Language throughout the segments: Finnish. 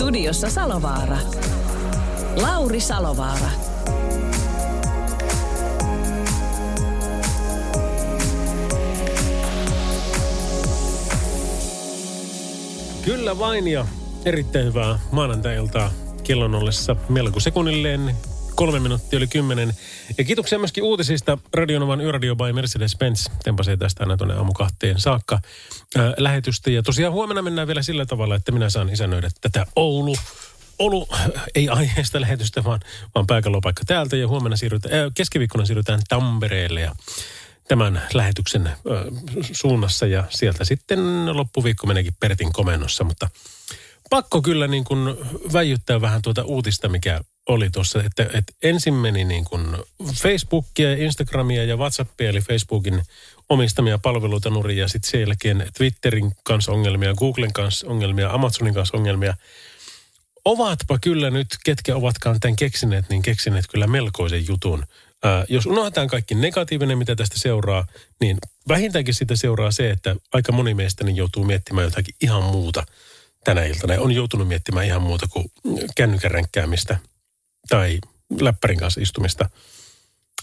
Studiossa Salovaara. Lauri Salovaara. Kyllä vain ja erittäin hyvää maanantai-iltaa kellon ollessa melko sekunnilleen kolme minuuttia yli kymmenen. Ja kiitoksia myöskin uutisista. Radionovan Yöradio by Mercedes-Benz tempasee tästä aina tuonne aamu kahteen saakka ää, lähetystä. Ja tosiaan huomenna mennään vielä sillä tavalla, että minä saan isännöidä tätä Oulu Oulu, ei aiheesta lähetystä, vaan, vaan pääkallopaikka täältä. Ja huomenna siirrytään, äh, keskiviikkona siirrytään Tampereelle ja tämän lähetyksen äh, suunnassa. Ja sieltä sitten loppuviikko meneekin Pertin komennossa. Mutta pakko kyllä niin kuin väijyttää vähän tuota uutista, mikä oli tuossa, että, että ensin meni niin kuin Facebookia, Instagramia ja WhatsAppia, eli Facebookin omistamia palveluita nurin, ja sitten sen jälkeen Twitterin kanssa ongelmia, Googlen kanssa ongelmia, Amazonin kanssa ongelmia. Ovatpa kyllä nyt, ketkä ovatkaan tämän keksineet, niin keksineet kyllä melkoisen jutun. Ää, jos unohdetaan kaikki negatiivinen, mitä tästä seuraa, niin vähintäänkin sitä seuraa se, että aika moni meistä niin joutuu miettimään jotakin ihan muuta tänä iltana. Ja on joutunut miettimään ihan muuta kuin kännykän ränkkäämistä tai läppärin kanssa istumista.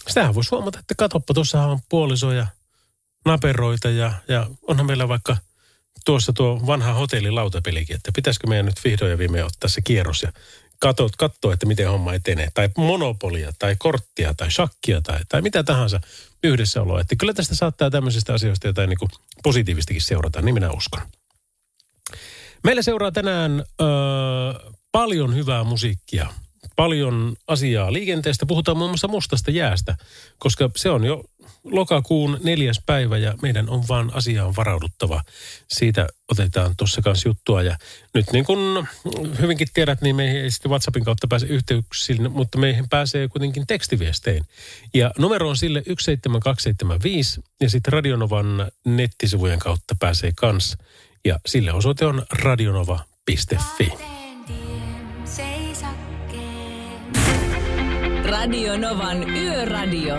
Sitähän voisi huomata, että katoppa, tuossa on puoliso ja naperoita ja, ja onhan meillä vaikka tuossa tuo vanha hotelli lautapelikin, että pitäisikö meidän nyt vihdoin ja viimein ottaa se kierros ja katsoa, katsoa, että miten homma etenee. Tai monopolia, tai korttia, tai shakkia, tai, tai mitä tahansa yhdessäoloa. Että kyllä tästä saattaa tämmöisistä asioista jotain niin kuin positiivistakin seurata, niin minä uskon. Meillä seuraa tänään öö, paljon hyvää musiikkia paljon asiaa liikenteestä. Puhutaan muun muassa mustasta jäästä, koska se on jo lokakuun neljäs päivä ja meidän on vaan asiaan varauduttava. Siitä otetaan tuossa kanssa juttua ja nyt niin kuin hyvinkin tiedät, niin meihin ei sitten WhatsAppin kautta pääse yhteyksiin, mutta meihin pääsee kuitenkin tekstiviestein. Ja numero on sille 17275 ja sitten Radionovan nettisivujen kautta pääsee kans. Ja sille osoite on radionova.fi. Radio Novan Yöradio.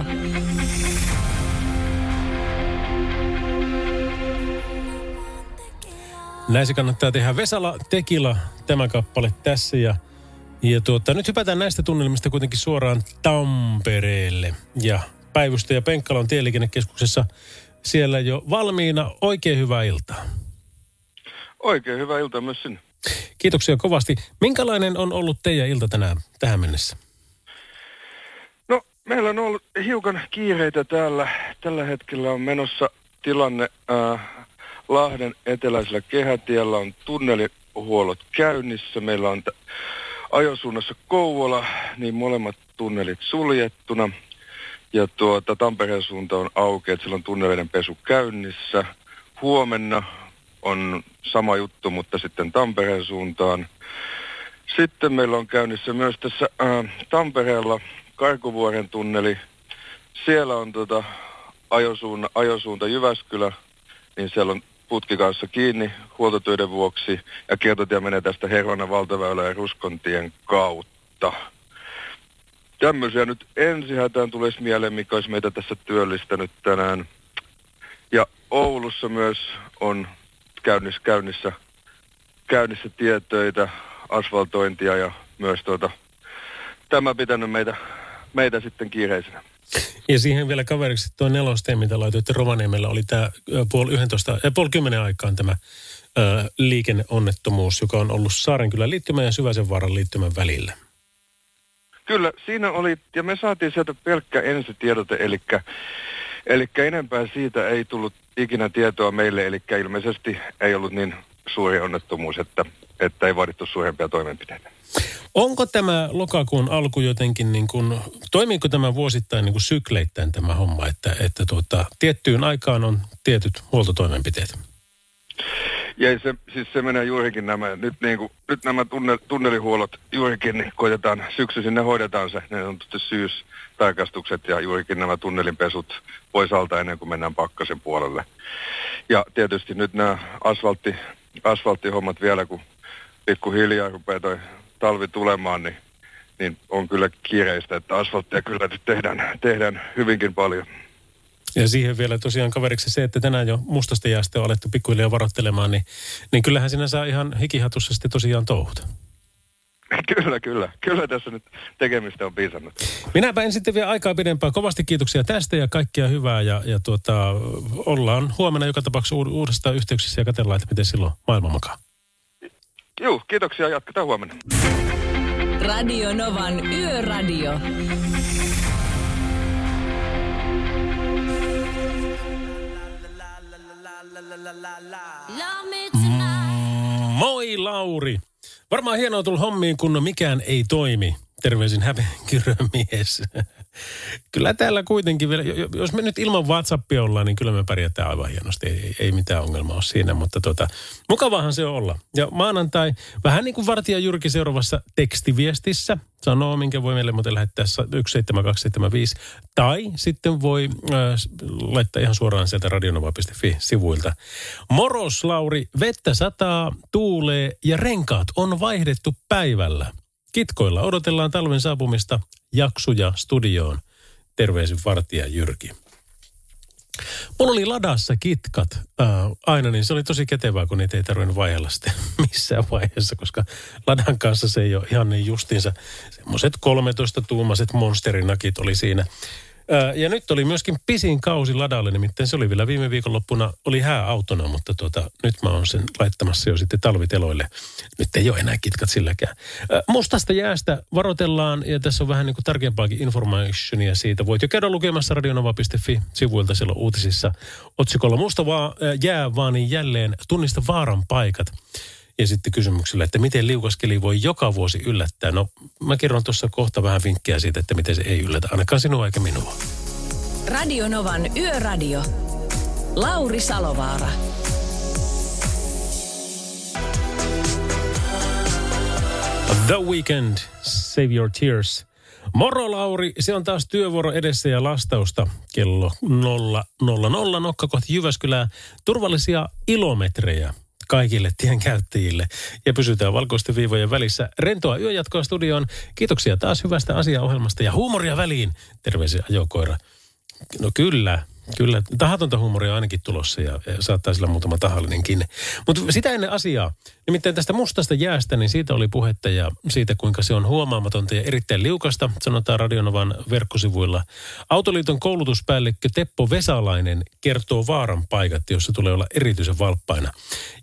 Näin se kannattaa tehdä. Vesala Tekila, tämä kappale tässä ja, ja tuota, nyt hypätään näistä tunnelmista kuitenkin suoraan Tampereelle. Ja päivystäjä Penkkala on tieliikennekeskuksessa siellä jo valmiina. Oikein hyvää iltaa. Oikein hyvää iltaa myös sinne. Kiitoksia kovasti. Minkälainen on ollut teidän ilta tänään tähän mennessä? Meillä on ollut hiukan kiireitä täällä. Tällä hetkellä on menossa tilanne äh, Lahden eteläisellä kehätiellä on tunnelihuollot käynnissä. Meillä on t- ajosuunnassa Kouvola, niin molemmat tunnelit suljettuna. Ja tuota, Tampereen suunta on auki, että siellä on tunneleiden pesu käynnissä. Huomenna on sama juttu, mutta sitten Tampereen suuntaan. Sitten meillä on käynnissä myös tässä äh, Tampereella Karkuvuoren tunneli. Siellä on tota ajosuunta, ajosuunta Jyväskylä, niin siellä on putki kanssa kiinni huoltotöiden vuoksi ja kiertotie menee tästä Herona valtaväylä ja Ruskontien kautta. Tämmöisiä nyt ensihätään tulisi mieleen, mikä olisi meitä tässä työllistänyt tänään. Ja Oulussa myös on käynnissä, käynnissä, käynnissä tietöitä, asfaltointia ja myös tuota, tämä pitänyt meitä meitä sitten kiireisenä. Ja siihen vielä kaveriksi tuo nelosteen, mitä laitoitte Rovaniemellä, oli tämä puoli, 11, äh, puoli kymmenen aikaan tämä äh, liikenneonnettomuus, joka on ollut Saarenkylän liittymän ja Syväsen vaaran liittymän välillä. Kyllä, siinä oli, ja me saatiin sieltä pelkkä ensitiedote, eli, eli enempää siitä ei tullut ikinä tietoa meille, eli ilmeisesti ei ollut niin suuri onnettomuus, että, että ei vaadittu suurempia toimenpiteitä. Onko tämä lokakuun alku jotenkin, niin kuin, toimiiko tämä vuosittain niin kuin sykleittäin tämä homma, että, että tuota, tiettyyn aikaan on tietyt huoltotoimenpiteet? Ja se, siis se menee juurikin nämä, nyt, niin kuin, nyt nämä tunnel, tunnelihuollot juurikin, niin koitetaan, syksyisin ne hoidetaan se, ne on syystarkastukset ja juurikin nämä tunnelinpesut pois alta ennen kuin mennään pakkasen puolelle. Ja tietysti nyt nämä asfaltti, asfalttihommat vielä, kun pikkuhiljaa rupeaa toi talvi tulemaan, niin, niin on kyllä kiireistä, että asfalttia kyllä nyt tehdään, tehdään hyvinkin paljon. Ja siihen vielä tosiaan kaveriksi se, että tänään jo mustasta jäästä on alettu pikkuhiljaa varoittelemaan, niin, niin kyllähän sinä saa ihan hikihatussa sitten tosiaan touhuta. Kyllä, kyllä. Kyllä tässä nyt tekemistä on piisannut. Minäpä en sitten vielä aikaa pidempään. Kovasti kiitoksia tästä ja kaikkia hyvää. Ja, ja tuota, ollaan huomenna joka tapauksessa uudestaan yhteyksissä ja katsellaan, että miten silloin maailma makaa. Joo, kiitoksia. Jatketaan huomenna. Radio Novan Yöradio. Moi Lauri! Varmaan hienoa tulla hommiin, kun mikään ei toimi. Terveisin mies. Kyllä täällä kuitenkin vielä, jos me nyt ilman WhatsAppia ollaan, niin kyllä me pärjätään aivan hienosti. Ei, ei mitään ongelmaa ole siinä, mutta tota, mukavahan se olla. Ja maanantai, vähän niin kuin Vartija Jyrki seuraavassa tekstiviestissä, sanoo, minkä voi meille muuten lähettää 17275. Tai sitten voi äh, laittaa ihan suoraan sieltä radionova.fi-sivuilta. Moros, Lauri, vettä sataa, tuulee ja renkaat on vaihdettu päivällä. Kitkoilla odotellaan talven saapumista jaksuja studioon. Terveisin vartija Jyrki. Mulla oli ladassa kitkat äh, aina, niin se oli tosi kätevää, kun niitä ei tarvinnut vaihella sitten missään vaiheessa, koska ladan kanssa se ei ole ihan niin justiinsa. Semmoiset 13-tuumaiset monsterinakit oli siinä ja nyt oli myöskin pisin kausi ladalle, nimittäin se oli vielä viime viikonloppuna, oli hääautona, mutta tuota, nyt mä oon sen laittamassa jo sitten talviteloille. Nyt ei ole enää kitkat silläkään. Mustasta jäästä varoitellaan, ja tässä on vähän niin kuin tarkempaakin informationia siitä. Voit jo käydä lukemassa radionova.fi sivuilta silloin uutisissa otsikolla Musta vaan, jää vaan niin jälleen tunnista vaaran paikat. Ja sitten kysymyksellä, että miten liukaskeli voi joka vuosi yllättää. No mä kerron tuossa kohta vähän vinkkejä siitä, että miten se ei yllätä, ainakaan sinua eikä minua. Radio Novan Yöradio. Lauri Salovaara. The Weekend, Save Your Tears. Moro Lauri, se on taas työvuoro edessä ja lastausta kello 000 nokka kohti Jyväskylää. Turvallisia ilometrejä kaikille tien käyttäjille. Ja pysytään valkoisten viivojen välissä. Rentoa yöjatkoa studioon. Kiitoksia taas hyvästä asiaohjelmasta ja huumoria väliin. Terveisiä ajokoira. No kyllä, Kyllä, tahatonta huumoria on ainakin tulossa ja, saattaa sillä muutama tahallinenkin. Mutta sitä ennen asiaa, nimittäin tästä mustasta jäästä, niin siitä oli puhetta ja siitä kuinka se on huomaamatonta ja erittäin liukasta, sanotaan Radionovan verkkosivuilla. Autoliiton koulutuspäällikkö Teppo Vesalainen kertoo vaaran paikat, joissa tulee olla erityisen valppaina.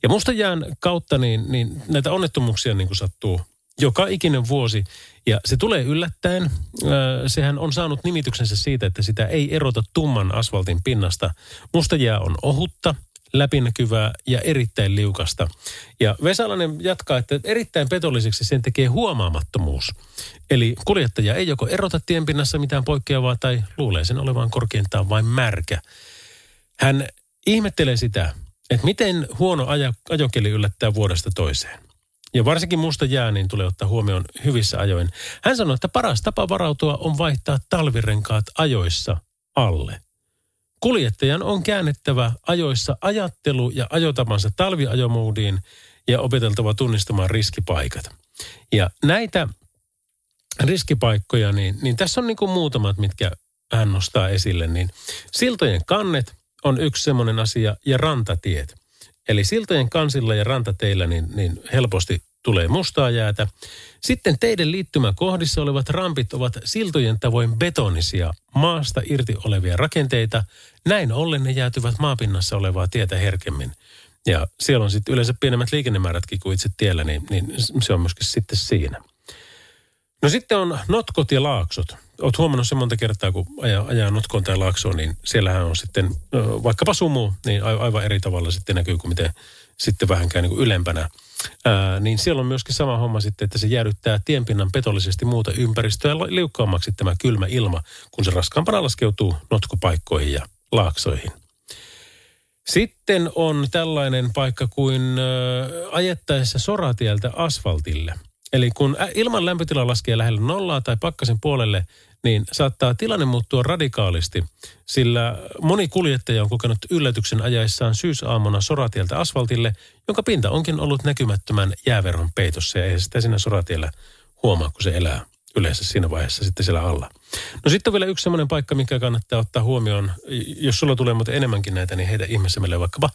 Ja mustan jään kautta niin, niin näitä onnettomuuksia niin kuin sattuu joka ikinen vuosi. Ja se tulee yllättäen. Sehän on saanut nimityksensä siitä, että sitä ei erota tumman asfaltin pinnasta. Musta jää on ohutta, läpinäkyvää ja erittäin liukasta. Ja Vesalainen jatkaa, että erittäin petolliseksi sen tekee huomaamattomuus. Eli kuljettaja ei joko erota tienpinnassa mitään poikkeavaa tai luulee sen olevan korkeintaan vain märkä. Hän ihmettelee sitä, että miten huono ajokeli yllättää vuodesta toiseen ja varsinkin musta jää, niin tulee ottaa huomioon hyvissä ajoin. Hän sanoi, että paras tapa varautua on vaihtaa talvirenkaat ajoissa alle. Kuljettajan on käännettävä ajoissa ajattelu ja ajotamansa talviajomoodiin ja opeteltava tunnistamaan riskipaikat. Ja näitä riskipaikkoja, niin, niin tässä on niin kuin muutamat, mitkä hän nostaa esille. Niin siltojen kannet on yksi semmoinen asia ja rantatiet – Eli siltojen kansilla ja rantateillä niin, niin helposti tulee mustaa jäätä. Sitten teidän liittymäkohdissa olevat rampit ovat siltojen tavoin betonisia, maasta irti olevia rakenteita. Näin ollen ne jäätyvät maapinnassa olevaa tietä herkemmin. Ja siellä on sitten yleensä pienemmät liikennemäärätkin kuin itse tiellä, niin, niin se on myöskin sitten siinä. No sitten on notkot ja laaksot. Olet huomannut sen monta kertaa, kun ajaa, ajaa notkoon tai laaksoon, niin siellähän on sitten vaikkapa sumu, niin aivan eri tavalla sitten näkyy kuin miten sitten vähänkään niin kuin ylempänä. Ää, niin siellä on myöskin sama homma sitten, että se jäädyttää tienpinnan petollisesti muuta ympäristöä liukkaammaksi tämä kylmä ilma, kun se raskaampana laskeutuu notkopaikkoihin ja laaksoihin. Sitten on tällainen paikka kuin äh, ajettaessa soratieltä asfaltille. Eli kun ilman lämpötila laskee lähelle nollaa tai pakkasen puolelle, niin saattaa tilanne muuttua radikaalisti, sillä moni kuljettaja on kokenut yllätyksen ajaessaan syysaamuna soratieltä asfaltille, jonka pinta onkin ollut näkymättömän jääverhon peitossa ja ei sitä siinä soratiellä huomaa, kun se elää yleensä siinä vaiheessa sitten siellä alla. No sitten on vielä yksi semmoinen paikka, mikä kannattaa ottaa huomioon. Jos sulla tulee muuten enemmänkin näitä, niin heitä ihmeessä meille vaikkapa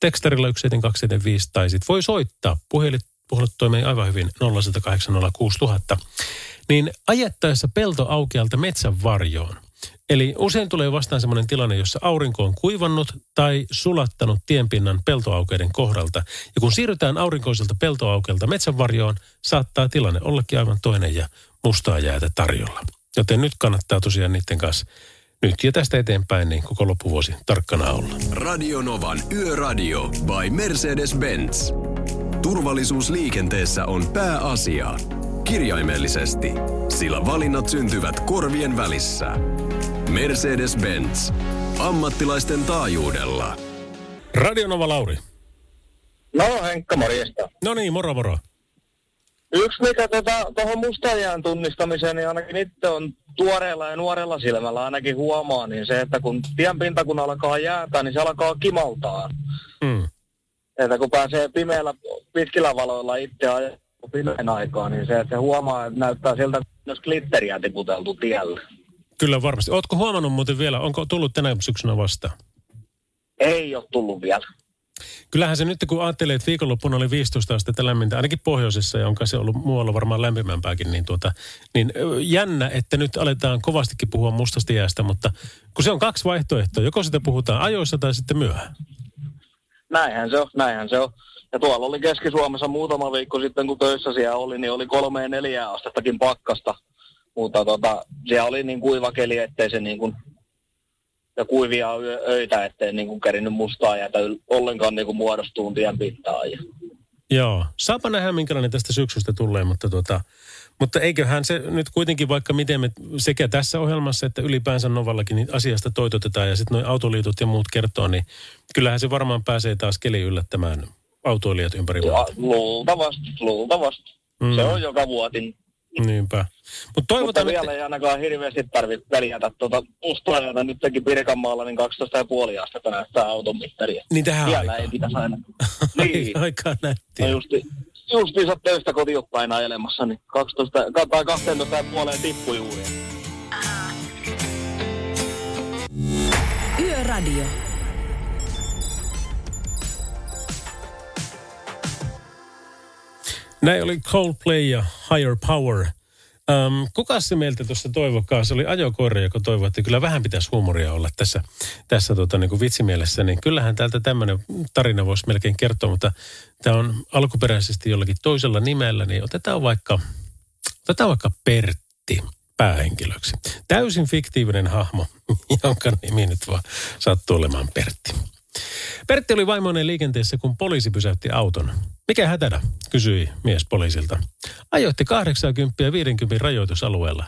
tekstarilla 17275 tai sitten voi soittaa. Puhelit, puhelut toimii aivan hyvin 0806000. Niin ajettaessa peltoaukealta metsän varjoon. Eli usein tulee vastaan sellainen tilanne, jossa aurinko on kuivannut tai sulattanut tienpinnan peltoaukeiden kohdalta. Ja kun siirrytään aurinkoiselta peltoaukeelta metsänvarjoon, saattaa tilanne ollakin aivan toinen ja mustaa jäätä tarjolla. Joten nyt kannattaa tosiaan niiden kanssa nyt ja tästä eteenpäin niin koko loppuvuosi tarkkana olla. Radio Novan Yöradio by Mercedes-Benz. Turvallisuus liikenteessä on pääasia. Kirjaimellisesti, sillä valinnat syntyvät korvien välissä. Mercedes-Benz. Ammattilaisten taajuudella. Radionova Lauri. No Henkka, morjesta. No niin, moro moro. Yksi mikä tuohon tota, mustajään tunnistamiseen, niin ainakin itse on tuoreella ja nuorella silmällä ainakin huomaa, niin se, että kun tienpinta kun alkaa jäätä, niin se alkaa kimaltaa. Mm. Että kun pääsee pimeällä, pitkillä valoilla itse ajaa pimeän aikaa, niin se, se huomaa, että näyttää siltä, jos glitteriä tiputeltu tielle. Kyllä varmasti. Ootko huomannut muuten vielä, onko tullut tänä syksynä vasta? Ei ole tullut vielä. Kyllähän se nyt, kun ajattelee, että viikonloppuna oli 15 astetta lämmintä, ainakin pohjoisessa ja onko se ollut muualla varmaan lämpimämpääkin, niin, tuota, niin jännä, että nyt aletaan kovastikin puhua mustasta jäästä, mutta kun se on kaksi vaihtoehtoa, joko sitä puhutaan ajoissa tai sitten myöhään. Näinhän se on, näinhän se on. Ja tuolla oli Keski-Suomessa muutama viikko sitten, kun töissä siellä oli, niin oli kolme ja neljä astettakin pakkasta. Mutta tota, siellä oli niin kuiva keli, ettei se niin kuin, ja kuivia öitä, ettei niin kuin kerinyt mustaa jäätä ollenkaan niin kuin muodostuu tien pittaan. Ja... Joo, saapa nähdä minkälainen tästä syksystä tulee, mutta, tota, mutta eiköhän se nyt kuitenkin vaikka miten me sekä tässä ohjelmassa että ylipäänsä Novallakin niin asiasta toitotetaan ja sitten noin autoliitot ja muut kertoo, niin kyllähän se varmaan pääsee taas keli yllättämään autoilijat ympäri maata. Luultavasti, luultavasti. Mm. Se on joka vuotin. Niinpä. Mut toivotaan, Mutta vielä että... ei ainakaan hirveästi tarvitse väljätä tuota mustaa nytkin Pirkanmaalla, niin 12,5 astetta näyttää auton mittaria. Niin tähän Vielä aikaan. ei pitäisi aina. niin. Aika nättiä. No justi, justiinsa töistä kotiuttaen ajelemassa, niin 12 tai 12 puoleen tippui juuri. Yöradio. Näin oli Coldplay ja Higher Power. Um, kuka se meiltä tuossa toivokaa? Se oli ajokoira, joka toivoi, että kyllä vähän pitäisi huumoria olla tässä, tässä tota, niin kuin vitsimielessä. Niin kyllähän täältä tämmöinen tarina voisi melkein kertoa, mutta tämä on alkuperäisesti jollakin toisella nimellä, niin otetaan vaikka, otetaan vaikka Pertti päähenkilöksi. Täysin fiktiivinen hahmo, jonka nimi nyt vaan sattuu olemaan Pertti. Pertti oli vaimoinen liikenteessä, kun poliisi pysäytti auton. Mikä hätänä, kysyi mies poliisilta. Ajoitte 80 ja 50 rajoitusalueella.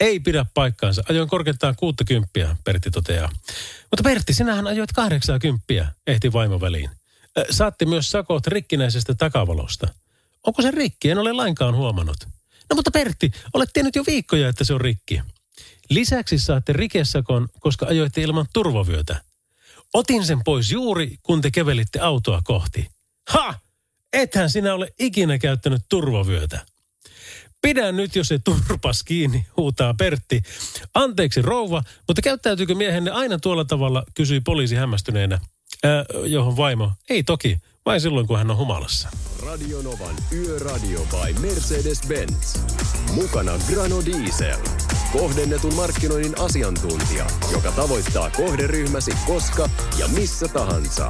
Ei pidä paikkaansa. Ajoin korkeintaan 60, Pertti toteaa. Mutta Pertti, sinähän ajoit 80, ehti vaimo väliin. Saatti myös sakot rikkinäisestä takavalosta. Onko se rikki? En ole lainkaan huomannut. No mutta Pertti, olet tiennyt jo viikkoja, että se on rikki. Lisäksi saatte rikesakon, koska ajoitte ilman turvavyötä. Otin sen pois juuri, kun te kevelitte autoa kohti. Ha! Ethän sinä ole ikinä käyttänyt turvavyötä. Pidä nyt, jos se turpas kiinni, huutaa Pertti. Anteeksi rouva, mutta käyttäytyykö miehenne aina tuolla tavalla, kysyi poliisi hämmästyneenä. Ää, johon vaimo, ei toki, vain silloin kun hän on humalassa. Radionovan Yöradio by Mercedes-Benz. Mukana Grano Diesel. Kohdennetun markkinoinnin asiantuntija, joka tavoittaa kohderyhmäsi koska ja missä tahansa.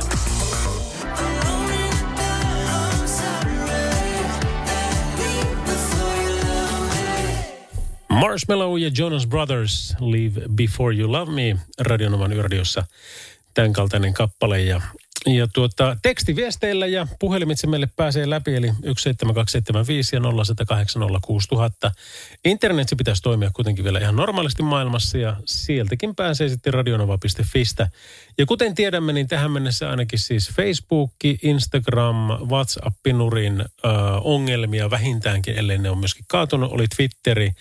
Marshmallow ja Jonas Brothers, Leave Before You Love Me, Radionovan yöradiossa tämän kaltainen kappale. Ja Ja tuota, tekstiviesteillä ja puhelimitse meille pääsee läpi, eli 17275 ja 0806000. Internetsi pitäisi toimia kuitenkin vielä ihan normaalisti maailmassa ja sieltäkin pääsee sitten radionova.fistä. Ja kuten tiedämme, niin tähän mennessä ainakin siis Facebook, Instagram, WhatsApp-nurin äh, ongelmia vähintäänkin, ellei ne on myöskin kaatunut, oli Twitteri,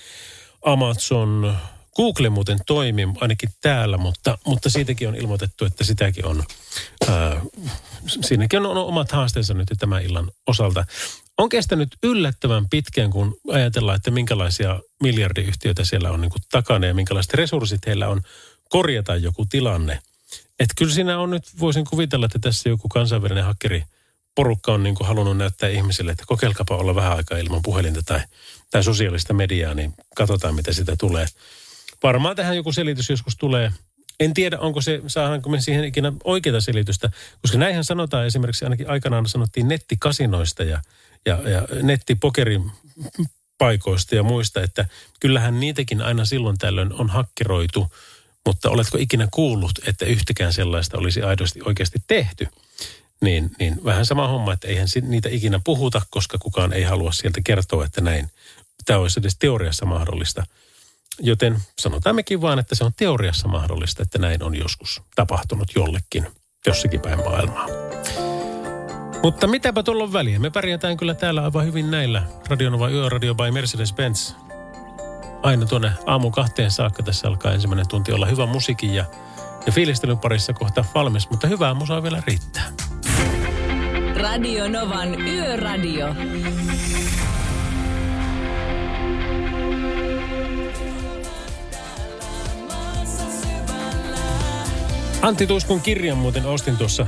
Amazon, Google muuten toimii ainakin täällä, mutta, mutta siitäkin on ilmoitettu, että sitäkin on, ää, siinäkin on omat haasteensa nyt tämän illan osalta. On kestänyt yllättävän pitkään, kun ajatellaan, että minkälaisia miljardiyhtiöitä siellä on niin kuin takana ja minkälaiset resurssit heillä on korjata joku tilanne. Että kyllä siinä on nyt, voisin kuvitella, että tässä joku kansainvälinen hakkeri porukka on niin kuin halunnut näyttää ihmisille, että kokeilkapa olla vähän aikaa ilman puhelinta tai, tai sosiaalista mediaa, niin katsotaan mitä sitä tulee. Varmaan tähän joku selitys joskus tulee. En tiedä, onko se, saadaanko me siihen ikinä oikeaa selitystä, koska näinhän sanotaan esimerkiksi ainakin aikanaan sanottiin nettikasinoista ja, ja, ja nettipokerin paikoista ja muista, että kyllähän niitäkin aina silloin tällöin on hakkeroitu, mutta oletko ikinä kuullut, että yhtäkään sellaista olisi aidosti oikeasti tehty? Niin, niin vähän sama homma, että eihän niitä ikinä puhuta, koska kukaan ei halua sieltä kertoa, että näin. Tämä olisi edes teoriassa mahdollista – Joten sanotaan mekin vaan, että se on teoriassa mahdollista, että näin on joskus tapahtunut jollekin jossakin päin maailmaa. Mutta mitäpä tuolla on väliä? Me pärjätään kyllä täällä aivan hyvin näillä. Radionova Yöradio by Mercedes-Benz. Aina tuonne aamu kahteen saakka tässä alkaa ensimmäinen tunti olla hyvä musiikin ja, ja fiilistelyn parissa kohta valmis, mutta hyvää musaa vielä riittää. Radio Novan Yöradio. Antti Tuiskun kirjan muuten ostin tuossa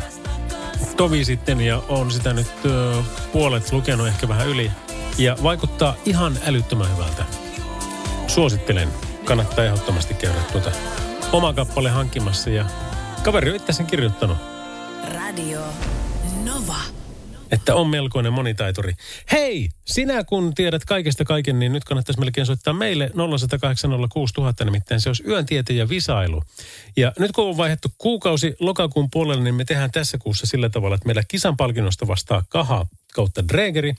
tovi sitten ja on sitä nyt ö, puolet lukenut ehkä vähän yli. Ja vaikuttaa ihan älyttömän hyvältä. Suosittelen. Kannattaa ehdottomasti käydä tuota oma kappale hankkimassa ja kaveri on itse sen kirjoittanut. Radio Nova että on melkoinen monitaituri. Hei, sinä kun tiedät kaikesta kaiken, niin nyt kannattaisi melkein soittaa meille 0806000, nimittäin se olisi yön ja visailu. Ja nyt kun on vaihdettu kuukausi lokakuun puolelle, niin me tehdään tässä kuussa sillä tavalla, että meillä kisan palkinnosta vastaa Kaha kautta Dregeri.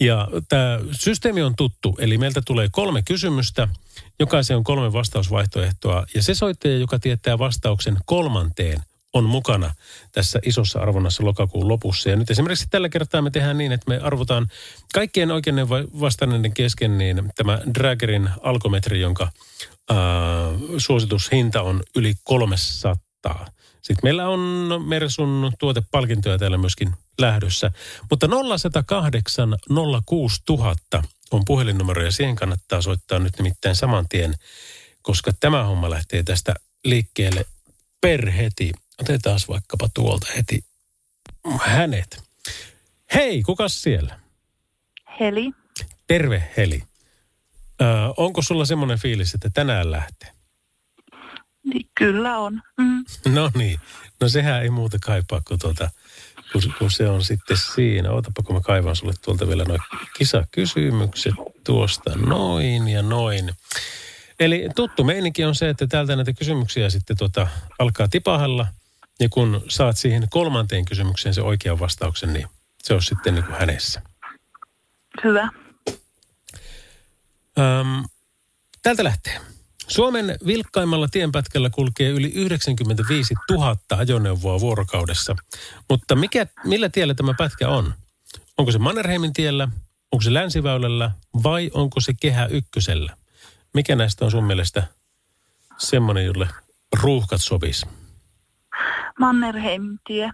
Ja tämä systeemi on tuttu, eli meiltä tulee kolme kysymystä, jokaisen on kolme vastausvaihtoehtoa. Ja se soittaja, joka tietää vastauksen kolmanteen, on mukana tässä isossa arvonnassa lokakuun lopussa. Ja nyt esimerkiksi tällä kertaa me tehdään niin, että me arvotaan kaikkien oikeinen vastanneiden kesken niin tämä Dragerin alkometri, jonka ää, suositushinta on yli 300. Sitten meillä on Mersun tuotepalkintoja täällä myöskin lähdössä. Mutta 0108 06000 on puhelinnumero ja siihen kannattaa soittaa nyt nimittäin saman tien, koska tämä homma lähtee tästä liikkeelle per heti. Otetaan vaikkapa tuolta heti hänet. Hei, kukas siellä? Heli. Terve Heli. Ö, onko sulla semmoinen fiilis, että tänään lähtee? Niin, kyllä on. Mm. No niin. No sehän ei muuta kaipaa kuin, tuota, kun, kun se on sitten siinä. Ootapa, kun mä kaivan sulle tuolta vielä noin kisakysymykset tuosta noin ja noin. Eli tuttu meininki on se, että täältä näitä kysymyksiä sitten tuota, alkaa tipahella – ja kun saat siihen kolmanteen kysymykseen se oikean vastauksen, niin se on sitten niin kuin hänessä. Hyvä. Öm, täältä lähtee. Suomen vilkkaimmalla tienpätkällä kulkee yli 95 000 ajoneuvoa vuorokaudessa. Mutta mikä, millä tiellä tämä pätkä on? Onko se Mannerheimin tiellä, onko se länsiväylällä vai onko se kehä ykkösellä? Mikä näistä on sun mielestä semmoinen, jolle ruuhkat sopisi? Mannerheimin tie.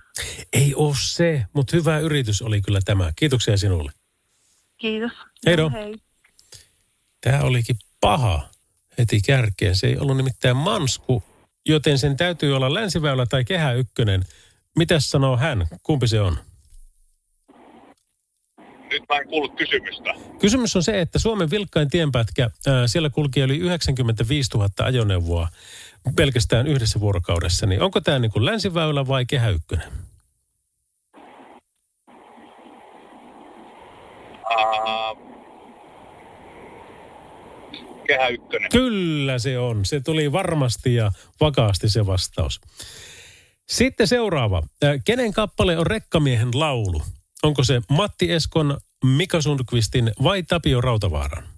Ei ole se, mutta hyvä yritys oli kyllä tämä. Kiitoksia sinulle. Kiitos. Heido. Hei. Tämä olikin paha heti kärkeen. Se ei ollut nimittäin mansku, joten sen täytyy olla länsiväylä tai kehä ykkönen. Mitäs sanoo hän? Kumpi se on? Nyt mä en kuullut kysymystä. Kysymys on se, että Suomen vilkkain tienpätkä, siellä kulki yli 95 000 ajoneuvoa pelkästään yhdessä vuorokaudessa, niin onko tämä niin kuin länsiväylä vai kehä ykkönen? Uh, kehä ykkönen. Kyllä se on. Se tuli varmasti ja vakaasti se vastaus. Sitten seuraava. Kenen kappale on Rekkamiehen laulu? Onko se Matti Eskon, Mika Sundqvistin vai Tapio Rautavaaran?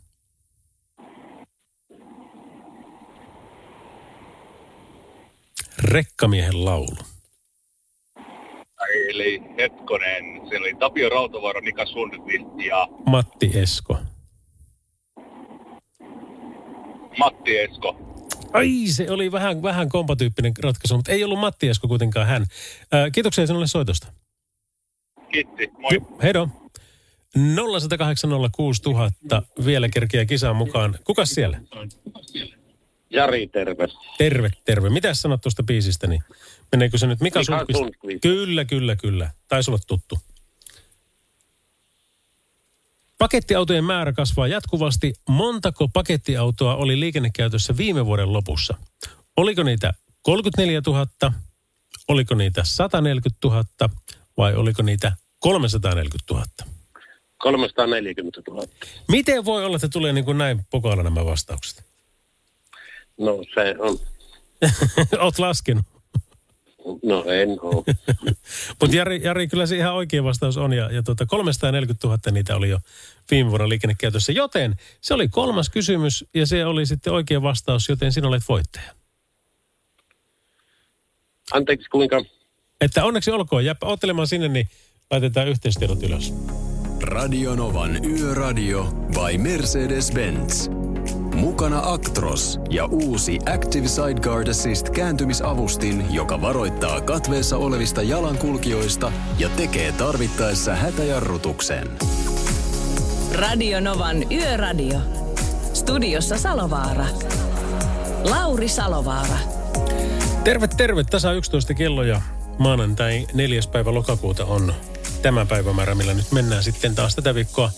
Rekkamiehen laulu. Eli hetkonen, se oli Tapio Rautavaara, Mika Sundqvist ja Matti Esko. Matti Esko. Ai, se oli vähän, vähän kompatyyppinen ratkaisu, mutta ei ollut Matti Esko kuitenkaan hän. Ää, kiitoksia sinulle soitosta. Kiitti, moi. Ju, heido. 0806000 vielä kerkiä kisaan mukaan. Kuka siellä? Jari, terve. Terve, terve. Mitä sanot tuosta biisistä? Niin meneekö se nyt Mika, Mika Sundqvist? Sundqvist. Kyllä, kyllä, kyllä. Taisi olla tuttu. Pakettiautojen määrä kasvaa jatkuvasti. Montako pakettiautoa oli liikennekäytössä viime vuoden lopussa? Oliko niitä 34 000, oliko niitä 140 000 vai oliko niitä 340 000? 340 000. Miten voi olla, että tulee niin kuin näin pokaalla nämä vastaukset? No se on, Oot laskenut. no en oo. Mutta Jari, Jari, kyllä se ihan oikea vastaus on. Ja, ja tuota, 340 000 niitä oli jo viime vuonna liikennekäytössä. Joten se oli kolmas kysymys ja se oli sitten oikea vastaus, joten sinä olet voittaja. Anteeksi, kuinka? Että onneksi olkoon. Jääpä ottelemaan sinne, niin laitetaan yhteistiedot ylös. Radionovan Yöradio by Mercedes-Benz. Mukana Actros ja uusi Active Sideguard Assist kääntymisavustin, joka varoittaa katveessa olevista jalankulkijoista ja tekee tarvittaessa hätäjarrutuksen. Radio Novan Yöradio. Studiossa Salovaara. Lauri Salovaara. Terve, terve. Tasa 11 kello ja maanantai 4. päivä lokakuuta on tämä päivämäärä, millä nyt mennään sitten taas tätä viikkoa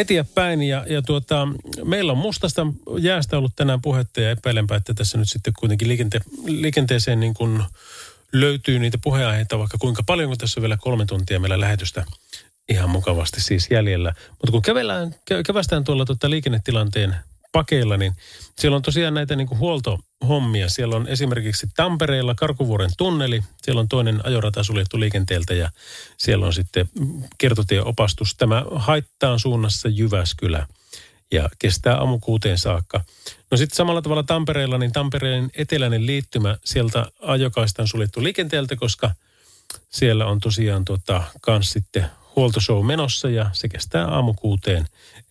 eteenpäin. Ja, ja tuota, meillä on mustasta jäästä ollut tänään puhetta ja epäilenpä, että tässä nyt sitten kuitenkin liikente- liikenteeseen niin kuin löytyy niitä puheenaiheita vaikka kuinka paljon, kun tässä on vielä kolme tuntia meillä lähetystä ihan mukavasti siis jäljellä. Mutta kun kävellään, kä- kävästään tuolla tuota liikennetilanteen pakeilla, niin siellä on tosiaan näitä niin kuin huoltohommia. Siellä on esimerkiksi Tampereella Karkuvuoren tunneli, siellä on toinen ajorata suljettu liikenteeltä ja siellä on sitten kertotieopastus. Tämä haittaan suunnassa Jyväskylä ja kestää aamu kuuteen saakka. No sitten samalla tavalla Tampereella, niin Tampereen eteläinen liittymä sieltä ajokaista on suljettu liikenteeltä, koska siellä on tosiaan tota, kans sitten huoltoshow menossa ja se kestää aamu kuuteen.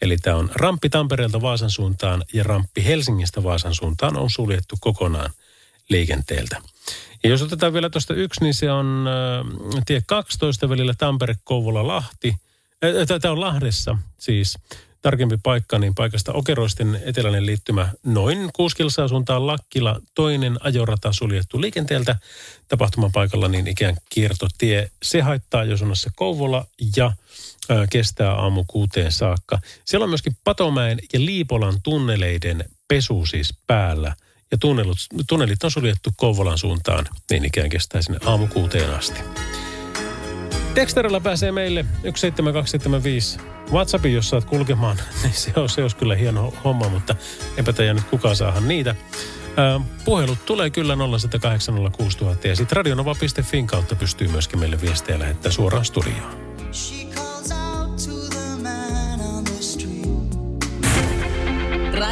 Eli tämä on ramppi Tampereelta Vaasan suuntaan ja ramppi Helsingistä Vaasan suuntaan on suljettu kokonaan liikenteeltä. Ja jos otetaan vielä tuosta yksi, niin se on äh, tie 12 välillä Tampere-Kouvola-Lahti. Äh, Tämä on Lahdessa siis tarkempi paikka, niin paikasta Okeroisten eteläinen liittymä noin 6 kilsaa suuntaan Lakkila, toinen ajorata suljettu liikenteeltä. Tapahtumapaikalla niin ikään kiertotie. Se haittaa Josunassa Kouvola ja kestää aamu kuuteen saakka. Siellä on myöskin Patomäen ja Liipolan tunneleiden pesu siis päällä. Ja tunnelut, tunnelit on suljettu Kouvolan suuntaan, niin ikään kestää sinne aamu kuuteen asti. Teksterillä pääsee meille 17275 WhatsAppin, jos saat kulkemaan, niin se on, se olisi kyllä hieno homma, mutta eipä tiedä nyt kukaan saahan niitä. Puhelut tulee kyllä 0806000 ja sitten radionova.fin kautta pystyy myöskin meille viestejä lähettää suoraan studioon.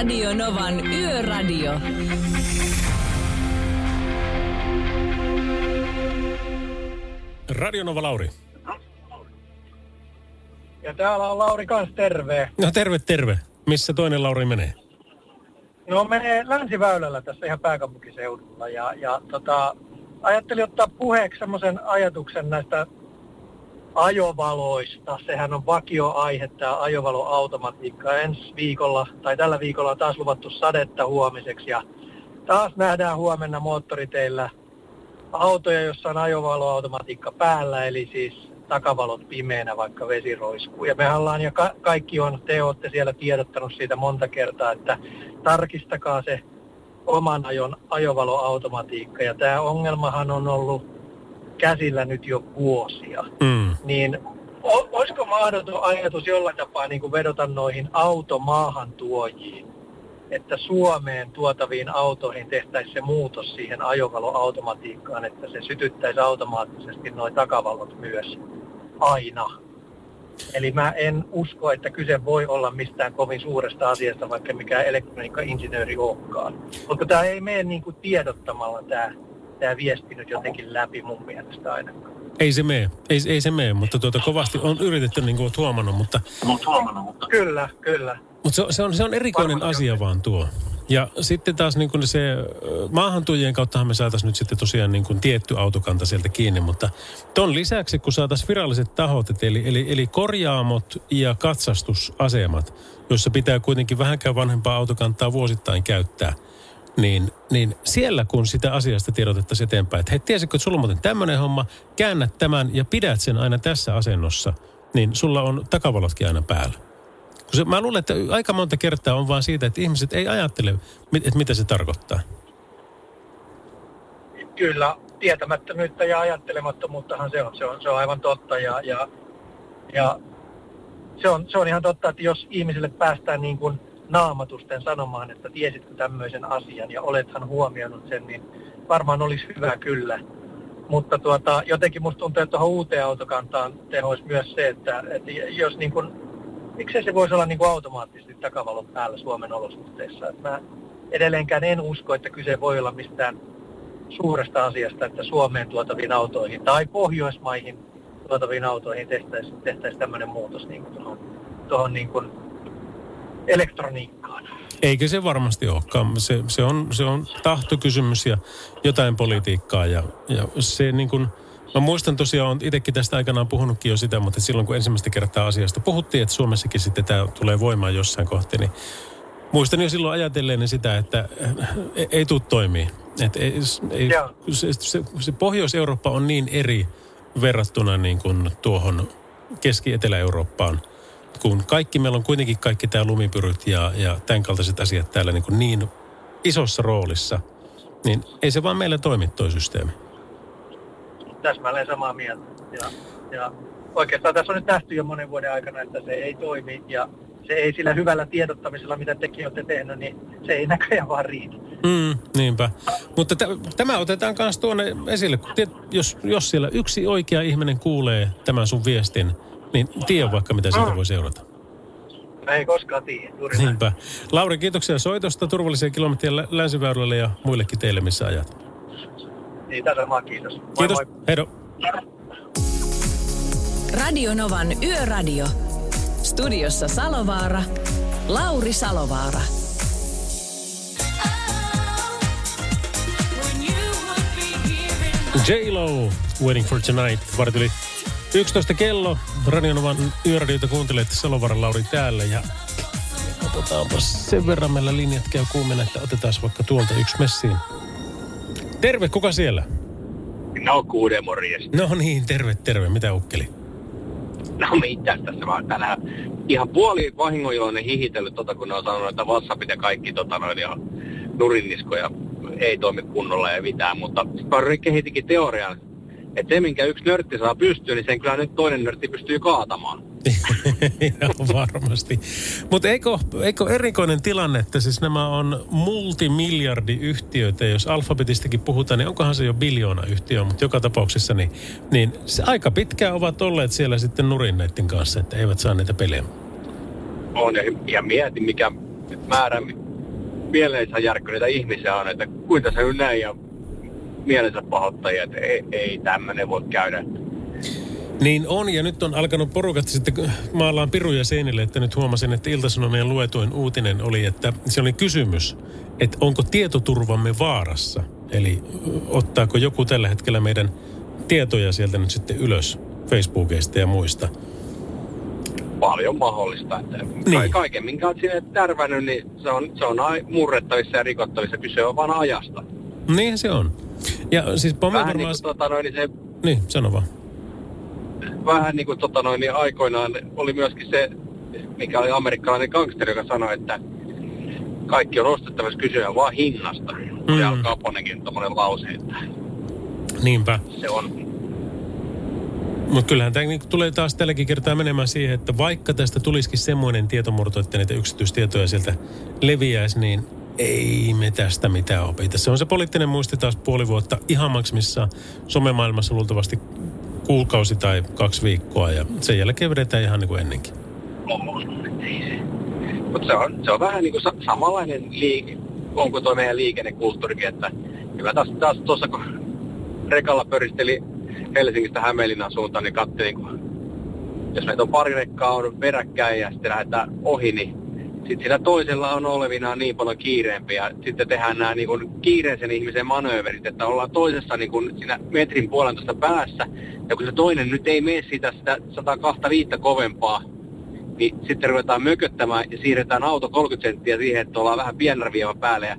Radio Novan Yöradio. Radionova Lauri. Ja täällä on Lauri kans terve. No terve, terve. Missä toinen Lauri menee? No menee länsiväylällä tässä ihan pääkaupunkiseudulla ja, ja tota, ajattelin ottaa puheeksi semmoisen ajatuksen näistä ajovaloista. Sehän on vakioaihe tämä ajovaloautomatiikka. Ensi viikolla tai tällä viikolla on taas luvattu sadetta huomiseksi ja taas nähdään huomenna moottoriteillä autoja, jossa on ajovaloautomatiikka päällä, eli siis takavalot pimeänä, vaikka vesi roiskuu. Ja me ollaan ja ka- kaikki on, te olette siellä tiedottanut siitä monta kertaa, että tarkistakaa se oman ajon ajovaloautomatiikka. Ja tämä ongelmahan on ollut käsillä nyt jo vuosia. Mm. Niin o- olisiko mahdoton ajatus jollain tapaa niin kuin vedota noihin automaahantuojiin, että Suomeen tuotaviin autoihin tehtäisiin se muutos siihen ajovaloautomatiikkaan, että se sytyttäisi automaattisesti noin takavalot myös aina. Eli mä en usko, että kyse voi olla mistään kovin suuresta asiasta, vaikka mikään elektroniikka-insinööri olekaan. Mutta tämä ei mene niin kuin tiedottamalla tämä, tämä viesti nyt jotenkin läpi mun mielestä ainakaan. Ei se mene, ei, ei se mene, mutta tuota, kovasti on yritetty niin kuin olet huomannut, mutta, Kyllä, kyllä. mutta se, on- se, on, se on erikoinen asia vaan tuo. Ja sitten taas niin kuin se, maahantujien kauttahan me saataisiin nyt sitten tosiaan niin kuin tietty autokanta sieltä kiinni, mutta ton lisäksi kun saataisiin viralliset tahot, et eli, eli, eli korjaamot ja katsastusasemat, joissa pitää kuitenkin vähänkään vanhempaa autokantaa vuosittain käyttää, niin, niin siellä kun sitä asiasta tiedotettaisiin eteenpäin, että hei, tiesitkö, että sulla on muuten tämmöinen homma, käännät tämän ja pidät sen aina tässä asennossa, niin sulla on takavalotkin aina päällä. Se, mä luulen, että aika monta kertaa on vaan siitä, että ihmiset ei ajattele, että mitä se tarkoittaa. Kyllä, tietämättömyyttä ja ajattelemattomuuttahan se on. Se on, se on aivan totta. Ja, ja, ja se, on, se on ihan totta, että jos ihmisille päästään niin kuin naamatusten sanomaan, että tiesitkö tämmöisen asian ja olethan huomioinut sen, niin varmaan olisi hyvä kyllä. Mutta tuota, jotenkin musta tuntuu, että tuohon uuteen autokantaan tehoisi myös se, että, että jos niin kuin, miksei se voisi olla niin kuin automaattisesti takavalot päällä Suomen olosuhteissa. Että mä edelleenkään en usko, että kyse voi olla mistään suuresta asiasta, että Suomeen tuotaviin autoihin tai Pohjoismaihin tuotaviin autoihin tehtäisiin tehtäisi tämmöinen muutos niin kuin tuohon, tuohon niin kuin elektroniikkaan. Eikö se varmasti olekaan. Se, se, on, se on tahtokysymys ja jotain politiikkaa. Ja, ja se niin kuin, mä muistan tosiaan, olen itsekin tästä aikanaan puhunutkin jo sitä, mutta silloin kun ensimmäistä kertaa asiasta puhuttiin, että Suomessakin sitten tämä tulee voimaan jossain kohti, niin muistan jo silloin ajatelleeni sitä, että ei, ei tule toimii. Et ei, ei, se, se, se Pohjois-Eurooppa on niin eri verrattuna niin kuin tuohon Keski-Etelä-Eurooppaan, kun kaikki, meillä on kuitenkin kaikki tämä lumipyryt ja, ja tämän kaltaiset asiat täällä niin, kuin niin isossa roolissa, niin ei se vaan meillä toimi toi systeemi. Täsmälleen samaa mieltä. Ja, ja oikeastaan tässä on nyt nähty jo monen vuoden aikana, että se ei toimi ja se ei sillä hyvällä tiedottamisella, mitä tekin olette tehnyt, niin se ei näköjään vaan riitä. Mm, niinpä. Mutta t- tämä otetaan myös tuonne esille. kun Tiet, jos, jos siellä yksi oikea ihminen kuulee tämän sun viestin, niin tiedä vaikka mitä siitä voi seurata. Mä ei koskaan tiedä. Juuri. Niinpä. Lauri, kiitoksia soitosta, turvallisia kilometriä lä- länsiväylälle ja muillekin teille, missä ajat. Niin, tässä vaan kiitos. Moi Kiitos. moi. Heido. Radio Novan Yöradio. Studiossa Salovaara. Lauri Salovaara. J-Lo, Waiting for Tonight, varti yli 11 kello. Radionovan yöradiota kuuntelet Salovaran Lauri täällä ja otetaanpa sen verran meillä linjat käy kuumena, että otetaan vaikka tuolta yksi messiin. Terve, kuka siellä? No kuude morjesta. No niin, terve, terve. Mitä ukkeli? No mitäs tässä mä oon tänään ihan puoli vahingonjoinen hihitellyt tota, kun ne on sanonut, että WhatsAppit ja kaikki tota noin ja nurinniskoja ei toimi kunnolla ja mitään, mutta mä kehitikin teorian, että se minkä yksi nörtti saa pystyyn, niin sen kyllä nyt toinen nörtti pystyy kaatamaan. Ihan varmasti. Mutta eikö, eikö erikoinen tilanne, että siis nämä on multimiljardiyhtiöitä, jos alfabetistakin puhutaan, niin onkohan se jo biljoona yhtiö, mutta joka tapauksessa niin, niin se aika pitkään ovat olleet siellä sitten nurin näiden kanssa, että eivät saa niitä pelejä. On ja, ja mietin mikä määrä mieleensä järkkyneitä ihmisiä on, että kuinka se nyt näin ja mielensä pahoittajia, että ei, ei tämmöinen voi käydä. Niin on, ja nyt on alkanut porukat sitten maallaan piruja seinille, että nyt huomasin, että Ilta-Sanomien luetuin uutinen oli, että se oli kysymys, että onko tietoturvamme vaarassa? Eli ottaako joku tällä hetkellä meidän tietoja sieltä nyt sitten ylös Facebookista ja muista? Paljon mahdollista. Että niin. Kaiken, minkä olet sinne tärvännyt, niin se on, se on murrettavissa ja rikottavissa. Kyse on vaan ajasta. Niin se on. Ja siis Pomme Vähän varmaan... niin kuin, tota noin, niin se Niin, sano vaan. vähän niin kuin tota noin, niin aikoinaan oli myöskin se, mikä oli amerikkalainen gangsteri, joka sanoi, että kaikki on ostettavissa kysyä vaan hinnasta. Mm. Mm. Se Al Caponekin tommonen lause, että Niinpä. se on. Mutta kyllähän tämä niinku tulee taas tälläkin kertaa menemään siihen, että vaikka tästä tulisikin semmoinen tietomurto, että niitä yksityistietoja sieltä leviäisi, niin ei me tästä mitään opita. Se on se poliittinen muisti taas puoli vuotta ihan maksimissa somemaailmassa luultavasti kuukausi tai kaksi viikkoa ja sen jälkeen vedetään ihan niin kuin ennenkin. Mutta se on, se on vähän niin kuin sa- samanlainen liike, onko tuo meidän liikennekulttuurikin, että kyllä taas, taas tuossa kun rekalla pöristeli Helsingistä Hämeenlinnan suuntaan, niin katselin, kun jos meitä on pari rekkaa on peräkkäin ja sitten lähdetään ohi, niin sitten sillä toisella on olevinaan niin paljon kiireempi ja sitten tehdään nämä niin kuin kiireisen ihmisen manööverit, että ollaan toisessa niin kuin siinä metrin puolentoista päässä ja kun se toinen nyt ei mene sitä, sitä 125 kovempaa, niin sitten ruvetaan mököttämään ja siirretään auto 30 senttiä siihen, että ollaan vähän pienarvieva päälle ja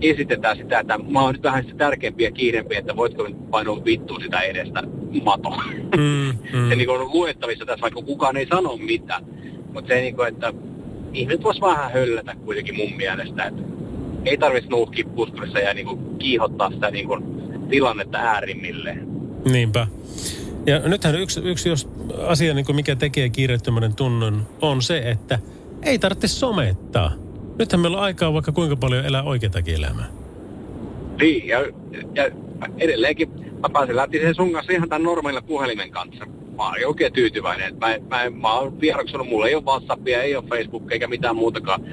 esitetään sitä, että mä oon nyt vähän sitä tärkeämpiä ja kiireempiä, että voitko nyt painoa vittuun sitä edestä mato. Mm, mm. se niin on luettavissa tässä, vaikka kukaan ei sano mitään. Mutta se niin kuin, että ihmiset vois vähän höllätä kuitenkin mun mielestä, että ei tarvitsisi nuuhkia puskurissa ja niin kuin kiihottaa sitä niin kuin tilannetta äärimmilleen. Niinpä. Ja nythän yksi, yksi jos asia, niin mikä tekee kiireettömyyden tunnon, on se, että ei tarvitse somettaa. Nythän meillä on aikaa vaikka kuinka paljon elää oikeatakin elämää. Niin, ja, ja edelleenkin mä pääsin läpi sen sun kanssa ihan tämän normaalilla puhelimen kanssa. Mä oon oikein tyytyväinen. Mä, mä, mä oon vieroksunut, mulla ei ole Whatsappia, ei ole Facebook eikä mitään muutakaan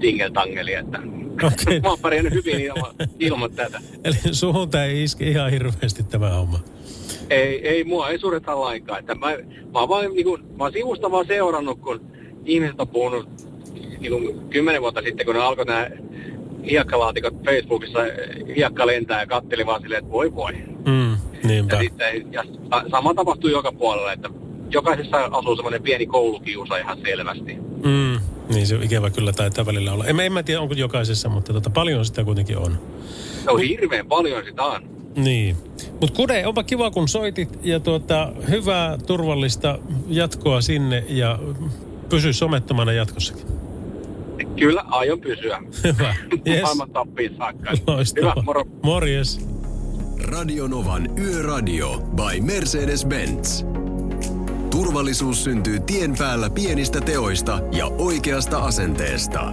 tingeltangelia. Että Okei. mä oon pärjännyt hyvin ilman, ilman tätä. Eli suhun tämä ei iske ihan hirveästi tämä homma. Ei, ei mua ei sureta lainkaan. Että mä, mä, oon vaan, niin mä oon sivusta vaan seurannut, kun ihmiset on puhunut niin kymmenen vuotta sitten, kun ne alkoi nämä hiekkalaatikot Facebookissa, hiekka lentää ja katteli vaan silleen, että voi voi. Niinpä. Ja, sitten, ja sa- sama tapahtuu joka puolella, että jokaisessa asuu semmoinen pieni koulukiusa ihan selvästi. Mm, niin se ikävä kyllä taitaa välillä olla. En, mä- en mä tiedä, onko jokaisessa, mutta tota, paljon sitä kuitenkin on. Se on hirveän paljon sitä on. Niin. Mutta Kude, onpa kiva kun soitit ja tuota, hyvää turvallista jatkoa sinne ja pysy somettomana jatkossakin. Kyllä, aion pysyä. Hyvä. Yes. Maailman tappiin saakka. Loistavaa. Hyvä, moro. Morjes. Radionovan Yöradio by Mercedes-Benz. Turvallisuus syntyy tien päällä pienistä teoista ja oikeasta asenteesta.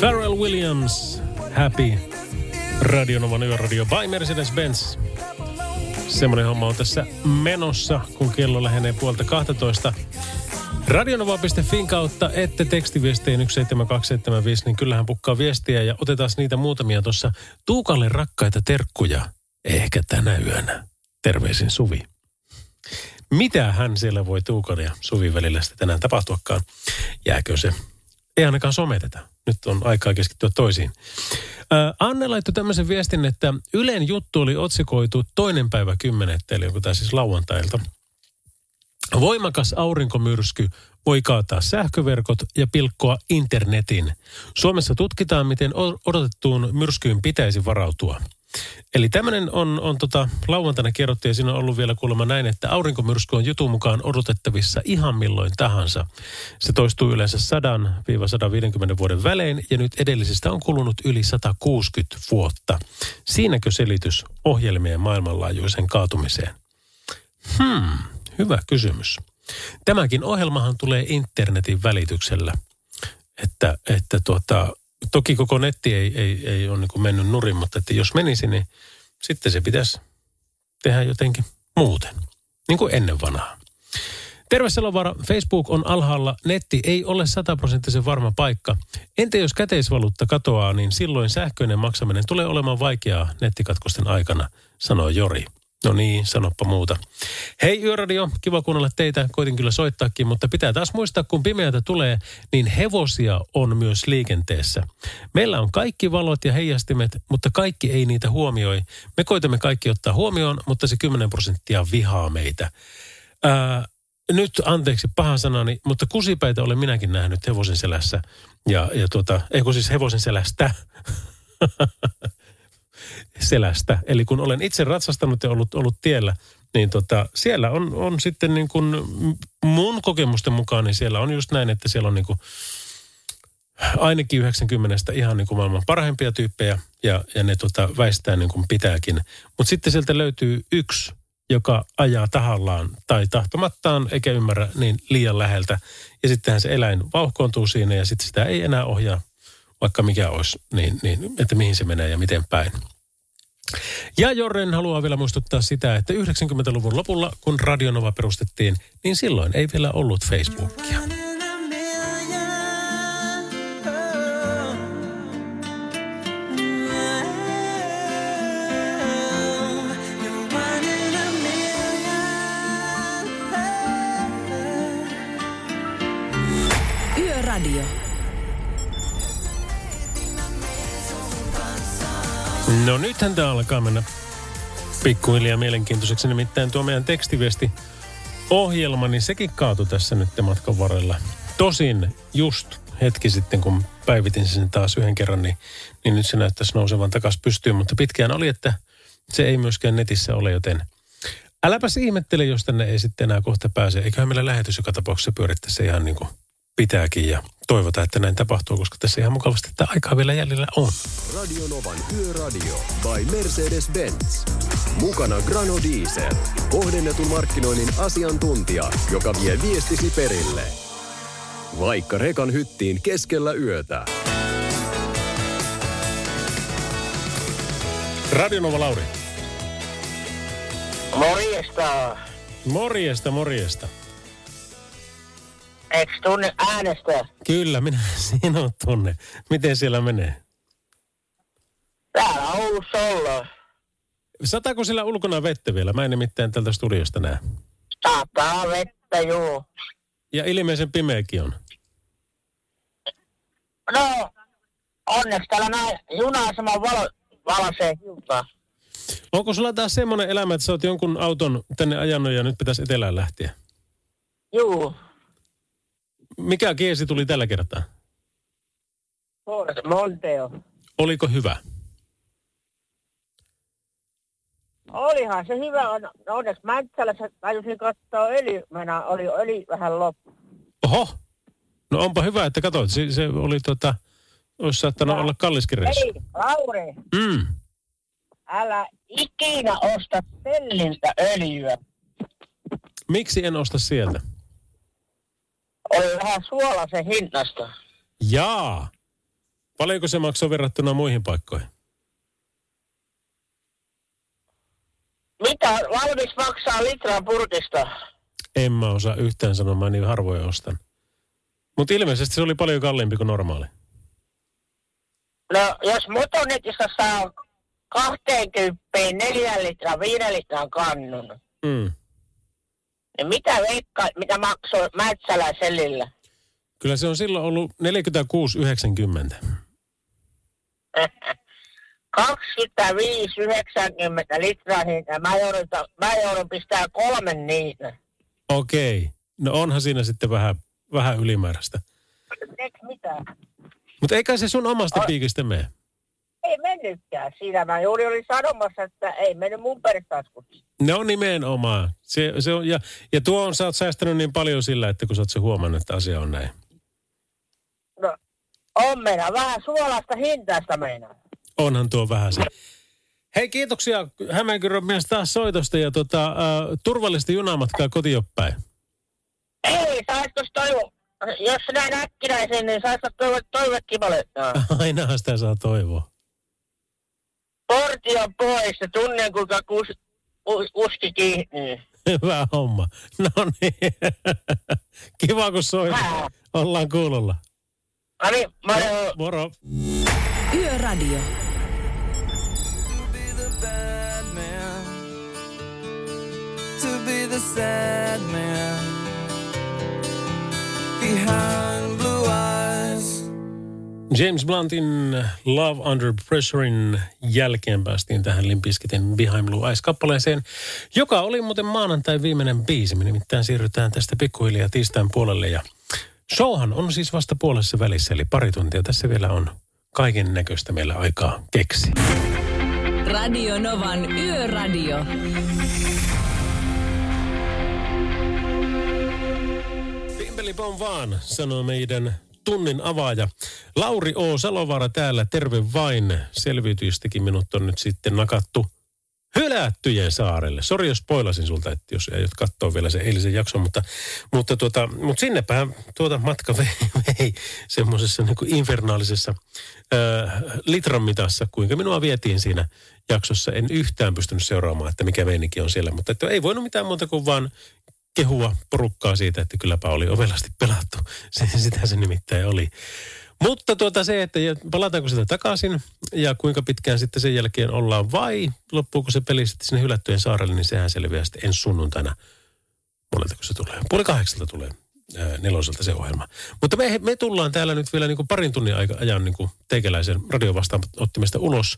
Pharrell Williams, Happy. Radionovan yöradio by Mercedes-Benz. Semmoinen homma on tässä menossa, kun kello lähenee puolta 12. Radionova.fin kautta, ette tekstiviestiin 17275, niin kyllähän pukkaa viestiä ja otetaan niitä muutamia tuossa. Tuukalle rakkaita terkkuja, ehkä tänä yönä. Terveisin Suvi. Mitä hän siellä voi Tuukan ja Suvin välillä sitten tänään tapahtuakaan? Jääkö se? Ei ainakaan someteta. Nyt on aikaa keskittyä toisiin. Ää, Anne laittoi tämmöisen viestin, että Ylen juttu oli otsikoitu toinen päivä kymmenettä, eli onko tämä siis lauantailta. Voimakas aurinkomyrsky voi kaataa sähköverkot ja pilkkoa internetin. Suomessa tutkitaan, miten odotettuun myrskyyn pitäisi varautua. Eli tämmöinen on, on tota, lauantaina kerrottiin ja siinä on ollut vielä kuulemma näin, että aurinkomyrsky on jutun mukaan odotettavissa ihan milloin tahansa. Se toistuu yleensä 100-150 vuoden välein ja nyt edellisestä on kulunut yli 160 vuotta. Siinäkö selitys ohjelmien maailmanlaajuisen kaatumiseen? Hmm, hyvä kysymys. Tämäkin ohjelmahan tulee internetin välityksellä. Että, että tuota, toki koko netti ei, ei, ei ole niin mennyt nurin, mutta että jos menisi, niin sitten se pitäisi tehdä jotenkin muuten. Niin kuin ennen vanhaa. Terve Salovaara, Facebook on alhaalla, netti ei ole sataprosenttisen varma paikka. Entä jos käteisvaluutta katoaa, niin silloin sähköinen maksaminen tulee olemaan vaikeaa nettikatkosten aikana, sanoo Jori. No niin, sanoppa muuta. Hei Yöradio, kiva kuunnella teitä. Koitin kyllä soittaakin, mutta pitää taas muistaa, kun pimeätä tulee, niin hevosia on myös liikenteessä. Meillä on kaikki valot ja heijastimet, mutta kaikki ei niitä huomioi. Me koitamme kaikki ottaa huomioon, mutta se 10 prosenttia vihaa meitä. Ää, nyt anteeksi paha sanani, mutta kusipäitä olen minäkin nähnyt hevosen selässä. Ja, ja tuota, eikö siis hevosen selästä? selästä. Eli kun olen itse ratsastanut ja ollut, ollut tiellä, niin tota, siellä on, on sitten niin kuin mun kokemusten mukaan, niin siellä on just näin, että siellä on niin kuin ainakin 90 ihan niin kuin maailman parhaimpia tyyppejä ja, ja ne tota väistää niin kuin pitääkin. Mutta sitten sieltä löytyy yksi, joka ajaa tahallaan tai tahtomattaan eikä ymmärrä niin liian läheltä. Ja sittenhän se eläin vauhkoontuu siinä ja sitten sitä ei enää ohjaa, vaikka mikä olisi, niin, niin että mihin se menee ja miten päin. Ja Jorren haluaa vielä muistuttaa sitä, että 90-luvun lopulla, kun Radionova perustettiin, niin silloin ei vielä ollut Facebookia. Nythän tämä alkaa mennä pikkuhiljaa mielenkiintoiseksi. Nimittäin tuo meidän tekstiviesti ohjelma, niin sekin kaatui tässä nyt matkan varrella. Tosin just hetki sitten, kun päivitin sen taas yhden kerran, niin, niin nyt se näyttäisi nousevan takaisin pystyyn. Mutta pitkään oli, että se ei myöskään netissä ole, joten äläpäs ihmettele, jos tänne ei sitten enää kohta pääse. Eiköhän meillä lähetys joka tapauksessa pyörittäisi ihan niin kuin pitääkin ja toivotaan, että näin tapahtuu, koska tässä ihan mukavasti että aikaa vielä jäljellä on. Radio Novan Yöradio by Mercedes-Benz. Mukana Grano Diesel. Kohdennetun markkinoinnin asiantuntija, joka vie viestisi perille. Vaikka rekan hyttiin keskellä yötä. Radionova Lauri. Morjesta. Morjesta, morjesta. Eikö tunne äänestä? Kyllä, minä sinut tunne. Miten siellä menee? Täällä Oulussa ollaan. Sataako sillä ulkona vettä vielä? Mä en nimittäin tältä studiosta näe. Sataa vettä, juu. Ja ilmeisen pimeäkin on. No, onneksi täällä näin juna-aseman valo, valasee hiltaa. Onko sulla taas semmoinen elämä, että sä oot jonkun auton tänne ajanut ja nyt pitäisi etelään lähteä? Juu. Mikä kiesi tuli tällä kertaa? Ford Monteo. Oliko hyvä? Olihan se hyvä. On- Onneksi Mäntsälässä tajusin katsoa öljy. Mennä oli öljy vähän loppu. Oho. No onpa hyvä, että katsoit. Se, se oli tota, olisi saattanut olla kalliskin reissu. Ei, Lauri, Mm. älä ikinä osta Telliltä öljyä. Miksi en osta sieltä? Oli vähän suolaisen hinnasta. Jaa. Paljonko se maksoi verrattuna muihin paikkoihin? Mitä valmis maksaa litran purkista? En mä osaa yhtään sanoa, mä niin harvoin ostan. Mutta ilmeisesti se oli paljon kalliimpi kuin normaali. No, jos motonetista saa 20 4 litran, 5 litran kannun, Mm. Niin mitä veikka, mitä maksoi Mätsälä sellillä? Kyllä se on silloin ollut 46,90. 25, 90 litraa hinta. Mä joudun, mä joudun pistää kolmen niitä. Okei. No onhan siinä sitten vähän, vähän ylimääräistä. Eikö mitään? Mutta eikä se sun omasta piikistä mene. Ei mennytkään. Siinä mä juuri olin sanomassa, että ei mennyt mun peritaskusta. No nimenomaan. Se, se on, ja, ja tuo on, sä oot säästänyt niin paljon sillä, että kun sä oot se huomannut, että asia on näin. No, on meillä vähän suolasta hintaista meinaa. Onhan tuo vähän se. Hei, kiitoksia Hämeenkyrön mies taas soitosta ja tota, äh, turvallista junamatkaa kotioppäin. Ei, saisiko toivo, jos näin äkkinäisen, niin saisiko toivo, toivekin valittaa. Aina sitä saa toivoa. Porti on pois ja tunnen kuinka kus, u, uski kiihtyy. Hyvä homma. No niin. Kiva kun soit. Ollaan kuulolla. No niin, moro. Moro. Yöradio. be the sad man behind. James Bluntin Love Under Pressurein jälkeen päästiin tähän Limpiskitin Behind Blue Eyes-kappaleeseen, joka oli muuten maanantai viimeinen biisi. Me nimittäin siirrytään tästä pikkuhiljaa tiistain puolelle ja showhan on siis vasta puolessa välissä, eli pari tuntia tässä vielä on kaiken näköistä meillä aikaa keksi. Radio Novan Yöradio. Pimpeli vaan, sanoo meidän tunnin avaaja. Lauri O. Salovaara täällä, terve vain. Selviytyistäkin minut on nyt sitten nakattu hylättyjen saarelle. Sori, jos spoilasin sulta, että jos ei katsoa vielä se eilisen jakson, mutta, mutta, tuota, mutta sinnepähän tuota matka vei, vei semmoisessa niin infernaalisessa äh, litran mitassa, kuinka minua vietiin siinä jaksossa. En yhtään pystynyt seuraamaan, että mikä meininki on siellä, mutta että ei voinut mitään muuta kuin vaan kehua porukkaa siitä, että kylläpä oli ovelasti pelattu. Se, sitä se nimittäin oli. Mutta tuota se, että palataanko sitä takaisin ja kuinka pitkään sitten sen jälkeen ollaan vai loppuuko se peli sitten sinne hylättyjen saarelle, niin sehän selviää sitten ensi sunnuntaina. Moneltako se tulee? Puoli kahdeksalta tulee neloselta se ohjelma. Mutta me, me tullaan täällä nyt vielä niin kuin parin tunnin aika, ajan niin kuin teikäläisen radiovastaanottimesta ulos.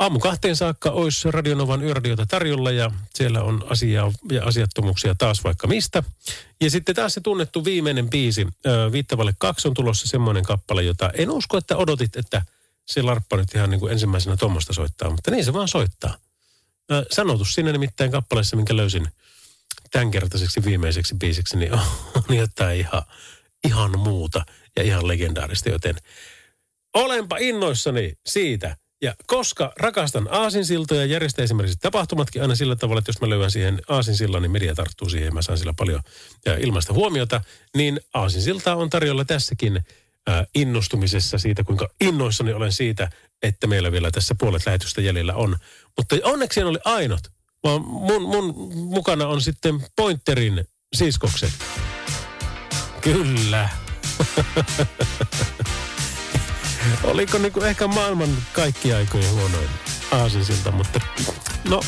Aamu kahteen saakka olisi Radionovan yöradiota tarjolla ja siellä on asiaa ja asiattomuuksia taas vaikka mistä. Ja sitten taas se tunnettu viimeinen biisi, Viittavalle kaksi on tulossa semmoinen kappale, jota en usko, että odotit, että se larppa nyt ihan niin kuin ensimmäisenä tuommoista soittaa, mutta niin se vaan soittaa. Sanotus siinä nimittäin kappaleessa, minkä löysin tämänkertaiseksi viimeiseksi biisiksi, niin on jotain ihan, ihan muuta ja ihan legendaarista, joten olenpa innoissani siitä, ja koska rakastan aasinsiltoja, järjestää esimerkiksi tapahtumatkin aina sillä tavalla, että jos mä löydän siihen aasinsillan, niin media tarttuu siihen ja mä saan sillä paljon ilmaista huomiota, niin aasinsiltaa on tarjolla tässäkin äh, innostumisessa siitä, kuinka innoissani olen siitä, että meillä vielä tässä puolet lähetystä jäljellä on. Mutta onneksi en ole ainut, vaan mun, mun mukana on sitten Pointerin siskokset. Kyllä. Oliko niinku ehkä maailman kaikki aikojen huonoin aasinsilta, mutta no,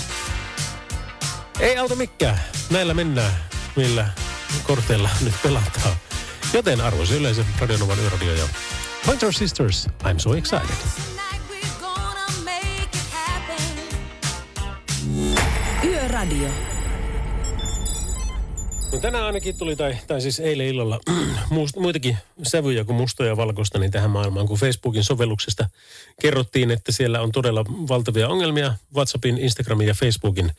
ei auta mikään. Näillä mennään, millä korteilla nyt pelataan. Joten arvoisa yleisö, Radionovan yöradio ja Pointer Sisters, I'm so excited. Yöradio. No tänään ainakin tuli, tai, tai siis eilen illalla, muust, muitakin sävyjä kuin musta ja valkoista niin tähän maailmaan, kun Facebookin sovelluksesta kerrottiin, että siellä on todella valtavia ongelmia WhatsAppin, Instagramin ja Facebookin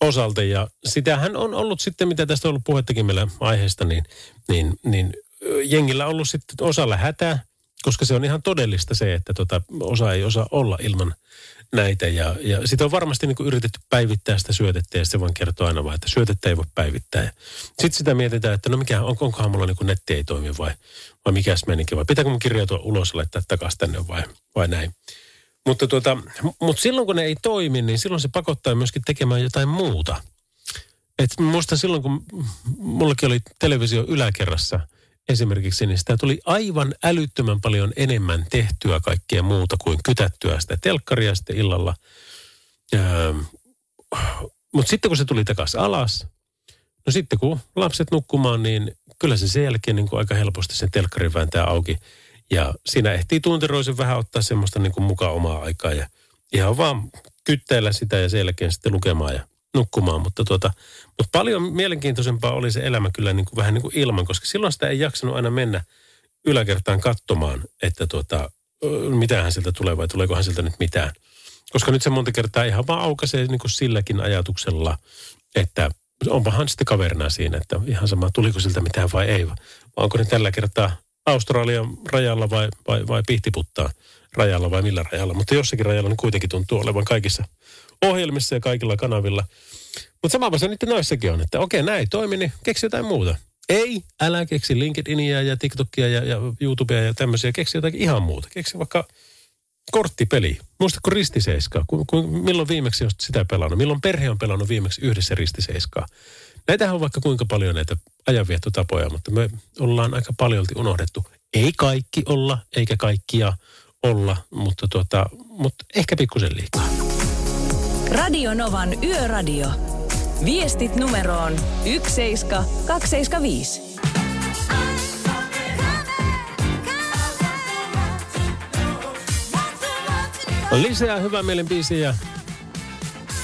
osalta. Ja sitähän on ollut sitten, mitä tästä on ollut puhettakin meillä aiheesta, niin, niin, niin jengillä on ollut sitten osalla hätää, koska se on ihan todellista se, että tota, osa ei osaa olla ilman näitä. Ja, ja sitä on varmasti niin kuin yritetty päivittää sitä syötettä ja se vaan kertoo aina vaan, että syötettä ei voi päivittää. Sitten sitä mietitään, että no mikä, on, onkohan mulla niin kuin netti ei toimi vai, vai mikäs menikin vai pitääkö mun kirjautua ulos ja laittaa takaisin tänne vai, vai näin. Mutta, tuota, mutta silloin kun ne ei toimi, niin silloin se pakottaa myöskin tekemään jotain muuta. Et muista silloin, kun mullakin oli televisio yläkerrassa – esimerkiksi, niin sitä tuli aivan älyttömän paljon enemmän tehtyä kaikkea muuta kuin kytättyä sitä telkkaria sitten illalla. Öö, Mutta sitten kun se tuli takaisin alas, no sitten kun lapset nukkumaan, niin kyllä se sen jälkeen niin kuin aika helposti sen telkkarin vääntää auki. Ja siinä ehtii tunteroisen vähän ottaa semmoista niin kuin mukaan omaa aikaa ja ihan vaan kyttäillä sitä ja sen jälkeen sitten lukemaan ja nukkumaan. Mutta, tuota, mutta paljon mielenkiintoisempaa oli se elämä kyllä niin kuin vähän niin kuin ilman, koska silloin sitä ei jaksanut aina mennä yläkertaan katsomaan, että tuota, mitähän sieltä tulee vai tuleekohan sieltä nyt mitään. Koska nyt se monta kertaa ihan vaan aukaisee niin kuin silläkin ajatuksella, että onpahan sitten kaverina siinä, että ihan sama, tuliko siltä mitään vai ei. Vai onko ne tällä kertaa Australian rajalla vai, vai, vai Pihtiputtaa rajalla vai millä rajalla. Mutta jossakin rajalla niin kuitenkin tuntuu olevan kaikissa ohjelmissa ja kaikilla kanavilla. Mutta samapa se nyt noissakin on, että okei, näin toimi, niin keksi jotain muuta. Ei, älä keksi LinkedInia ja TikTokia ja, ja YouTubea ja tämmöisiä. Keksi jotakin ihan muuta. Keksi vaikka korttipeli. Muistatko ristiseiskaa? Ku, ku, milloin viimeksi olet sitä pelannut? Milloin perhe on pelannut viimeksi yhdessä ristiseiskaa? Näitähän on vaikka kuinka paljon näitä ajanviettotapoja, mutta me ollaan aika paljolti unohdettu. Ei kaikki olla, eikä kaikkia olla, mutta, tuota, mutta ehkä pikkusen liikaa. Radio Novan Yöradio. Viestit numeroon 17275. Lisää hyvää mielen biisiä.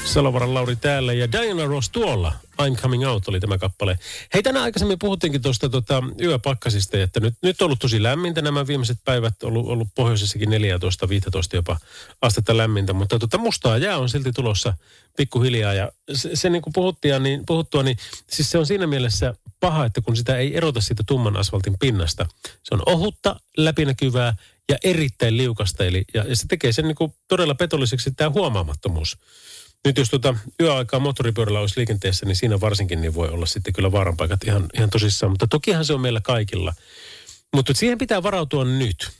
Salovaran Lauri täällä ja Diana Ross tuolla. I'm Coming Out oli tämä kappale. Hei, tänään aikaisemmin puhuttiinkin tuosta tota, yöpakkasista, että nyt, nyt on ollut tosi lämmintä nämä viimeiset päivät, ollut, ollut pohjoisessakin 14-15 jopa astetta lämmintä, mutta tota, mustaa jää on silti tulossa pikkuhiljaa ja se, se niin kuin puhuttiin, niin, puhuttua, niin siis se on siinä mielessä paha, että kun sitä ei erota siitä tumman asfaltin pinnasta. Se on ohutta, läpinäkyvää ja erittäin liukasta, eli, ja, ja se tekee sen niin kuin todella petolliseksi tämä huomaamattomuus. Nyt jos tuota yöaikaa moottoripyörällä olisi liikenteessä, niin siinä varsinkin niin voi olla sitten kyllä vaaranpaikat ihan, ihan tosissaan. Mutta tokihan se on meillä kaikilla. Mutta siihen pitää varautua nyt.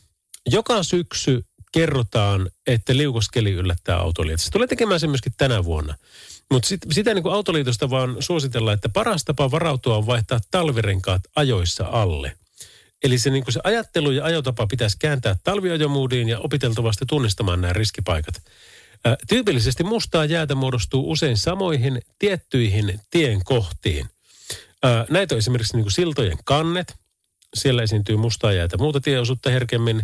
Joka syksy kerrotaan, että liukoskeli yllättää autolijat. Se tulee tekemään sen myöskin tänä vuonna. Mutta sit, sitä niin kuin autoliitosta vaan suositellaan, että paras tapa varautua on vaihtaa talvirenkaat ajoissa alle. Eli se, niin kuin se ajattelu ja ajotapa pitäisi kääntää talviajomuudiin ja opiteltavasti tunnistamaan nämä riskipaikat. Tyypillisesti mustaa jäätä muodostuu usein samoihin tiettyihin tien kohtiin. Näitä on esimerkiksi niin kuin siltojen kannet. Siellä esiintyy mustaa jäätä muuta tieosuutta herkemmin.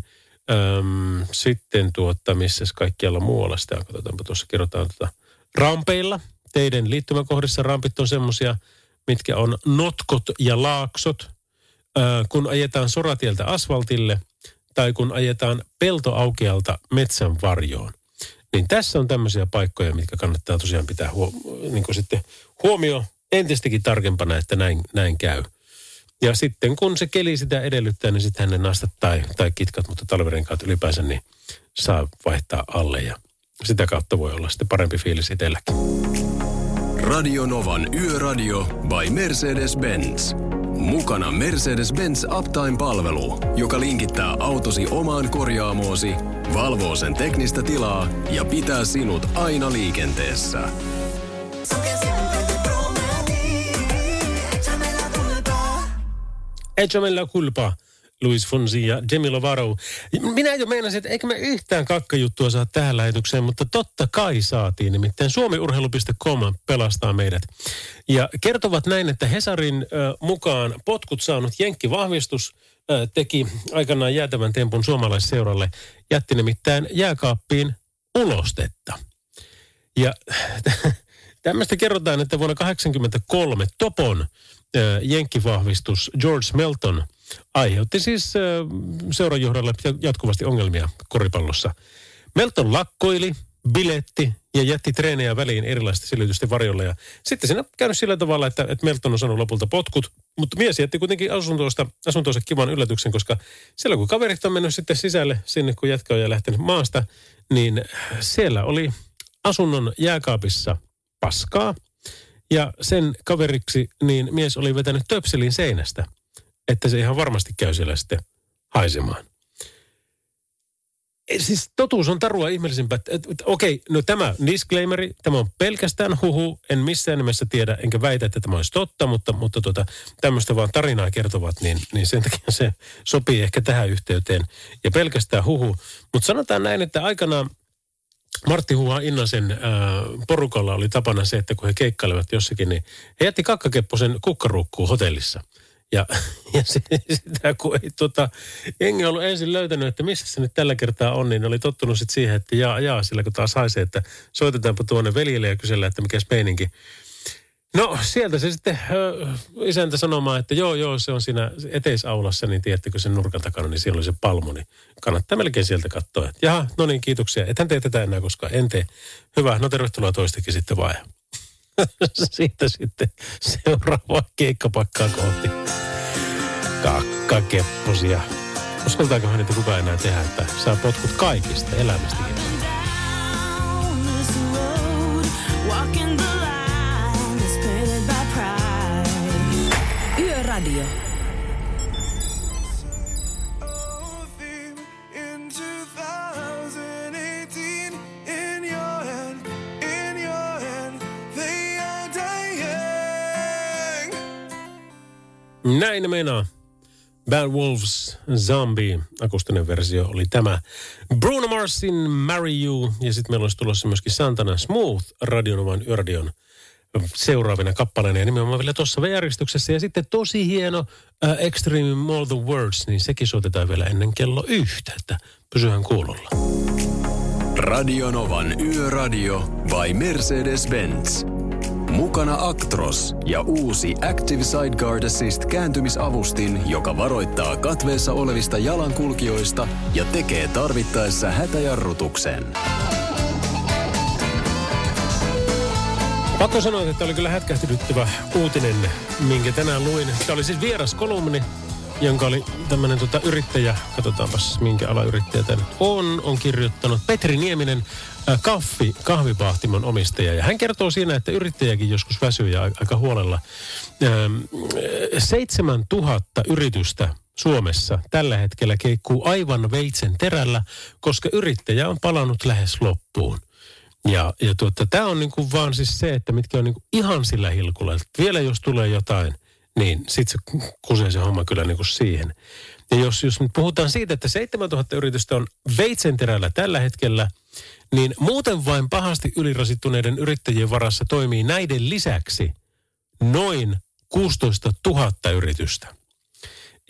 Öm, sitten tuota, missä kaikkialla muualla sitä, on. katsotaanpa tuossa kerrotaan tuota, rampeilla. Teidän liittymäkohdissa rampit on semmoisia, mitkä on notkot ja laaksot. Ö, kun ajetaan soratieltä asfaltille tai kun ajetaan peltoaukealta metsän varjoon. Niin tässä on tämmöisiä paikkoja, mitkä kannattaa tosiaan pitää huo, niin sitten huomio entistäkin tarkempana, että näin, näin käy. Ja sitten kun se keli sitä edellyttää, niin sitten ne nastat tai, tai kitkat, mutta talvirenkaat ylipäänsä, niin saa vaihtaa alle ja sitä kautta voi olla sitten parempi fiilis itselläkin. Radio Novan Yöradio by Mercedes-Benz. Mukana Mercedes-Benz Uptime-palvelu, joka linkittää autosi omaan korjaamoosi, valvoo sen teknistä tilaa ja pitää sinut aina liikenteessä. Echame la culpa, Luis Fonsi ja Demi Lovato. Minä jo meinasin, että eikö me yhtään kakkajuttua saa tähän lähetykseen, mutta totta kai saatiin. Nimittäin suomiurheilu.com pelastaa meidät. Ja kertovat näin, että Hesarin mukaan potkut saanut Jenkki-vahvistus ö, teki aikanaan jäätävän tempun suomalaisseuralle. Jätti nimittäin jääkaappiin ulostetta. Ja tämmöistä kerrotaan, että vuonna 1983 Topon jenkkivahvistus George Melton aiheutti siis ö, seurajohdolle jatkuvasti ongelmia koripallossa. Melton lakkoili, biletti ja jätti treenejä väliin erilaisten selitysten varjolla. Ja sitten siinä on käynyt sillä tavalla, että, että Melton on saanut lopulta potkut, mutta mies jätti kuitenkin asuntoista, asuntoonsa kivan yllätyksen, koska siellä kun kaverit on mennyt sitten sisälle sinne, kun jätkä on lähtenyt maasta, niin siellä oli asunnon jääkaapissa paskaa. Ja sen kaveriksi niin mies oli vetänyt töpselin seinästä, että se ihan varmasti käy siellä sitten haisemaan. Eh, Siis totuus on tarua ihmeellisempää. Okei, no tämä disclaimeri, tämä on pelkästään huhu. En missään nimessä tiedä, enkä väitä, että tämä olisi totta, mutta, mutta tuota, tämmöistä vaan tarinaa kertovat, niin, niin sen takia se sopii ehkä tähän yhteyteen. Ja pelkästään huhu. Mutta sanotaan näin, että aikanaan Martti Huha Innasen äh, porukalla oli tapana se, että kun he keikkailevat jossakin, niin he jätti kakkakepposen kukkaruukkuun hotellissa. Ja, ja se, sitä kun ei tota, jengi ollut ensin löytänyt, että missä se nyt tällä kertaa on, niin oli tottunut sitten siihen, että jaa, jaa, sillä kun taas haisee, että soitetaanpa tuonne veljelle ja kysellä, että mikäs meininki. No sieltä se sitten ö, isäntä sanomaan, että joo, joo, se on siinä eteisaulassa, niin tiedättekö sen nurkan takana, niin siellä oli se palmu, niin kannattaa melkein sieltä katsoa. Jaha, no niin, kiitoksia. Ethän tee tätä enää koskaan, en tee. Hyvä, no tervetuloa toistakin sitten vaan. Siitä sitten seuraavaa keikkapakkaa kohti. Kakkakepposia. Uskaltaakohan niitä kukaan enää tehdä, että saa potkut kaikista elämästäkin. Dying. Näin meinaa. Bad Wolves Zombie, akustinen versio oli tämä. Bruno Marsin Marry You ja sitten meillä olisi tulossa myöskin Santana Smooth Radionovan Yöradion seuraavina kappaleina ja nimenomaan vielä tuossa järjestyksessä. Ja sitten tosi hieno uh, Extreme More Than Words, niin sekin soitetaan vielä ennen kello yhtä, että pysyhän kuulolla. Radionovan Yöradio by Mercedes-Benz. Mukana Actros ja uusi Active Sideguard Assist kääntymisavustin, joka varoittaa katveessa olevista jalankulkijoista ja tekee tarvittaessa hätäjarrutuksen. Pakko sanoa, että oli kyllä hätkähtydyttävä uutinen, minkä tänään luin. Tämä oli siis vieras kolumni, jonka oli tämmöinen tota, yrittäjä, katsotaanpas minkä alayrittäjä tämä nyt on, on kirjoittanut Petri Nieminen, äh, kaffi, kahvipahtimon omistaja. Ja hän kertoo siinä, että yrittäjäkin joskus väsyy ja aika huolella. Ähm, 7000 yritystä Suomessa tällä hetkellä keikkuu aivan veitsen terällä, koska yrittäjä on palannut lähes loppuun. Ja, ja tuota, tämä on niinku vaan siis se, että mitkä on niinku ihan sillä hilkulla. Että vielä jos tulee jotain, niin sitten se kusee se homma kyllä niinku siihen. Ja jos, jos nyt puhutaan siitä, että 7000 yritystä on veitsenterällä tällä hetkellä, niin muuten vain pahasti ylirasittuneiden yrittäjien varassa toimii näiden lisäksi noin 16 000 yritystä.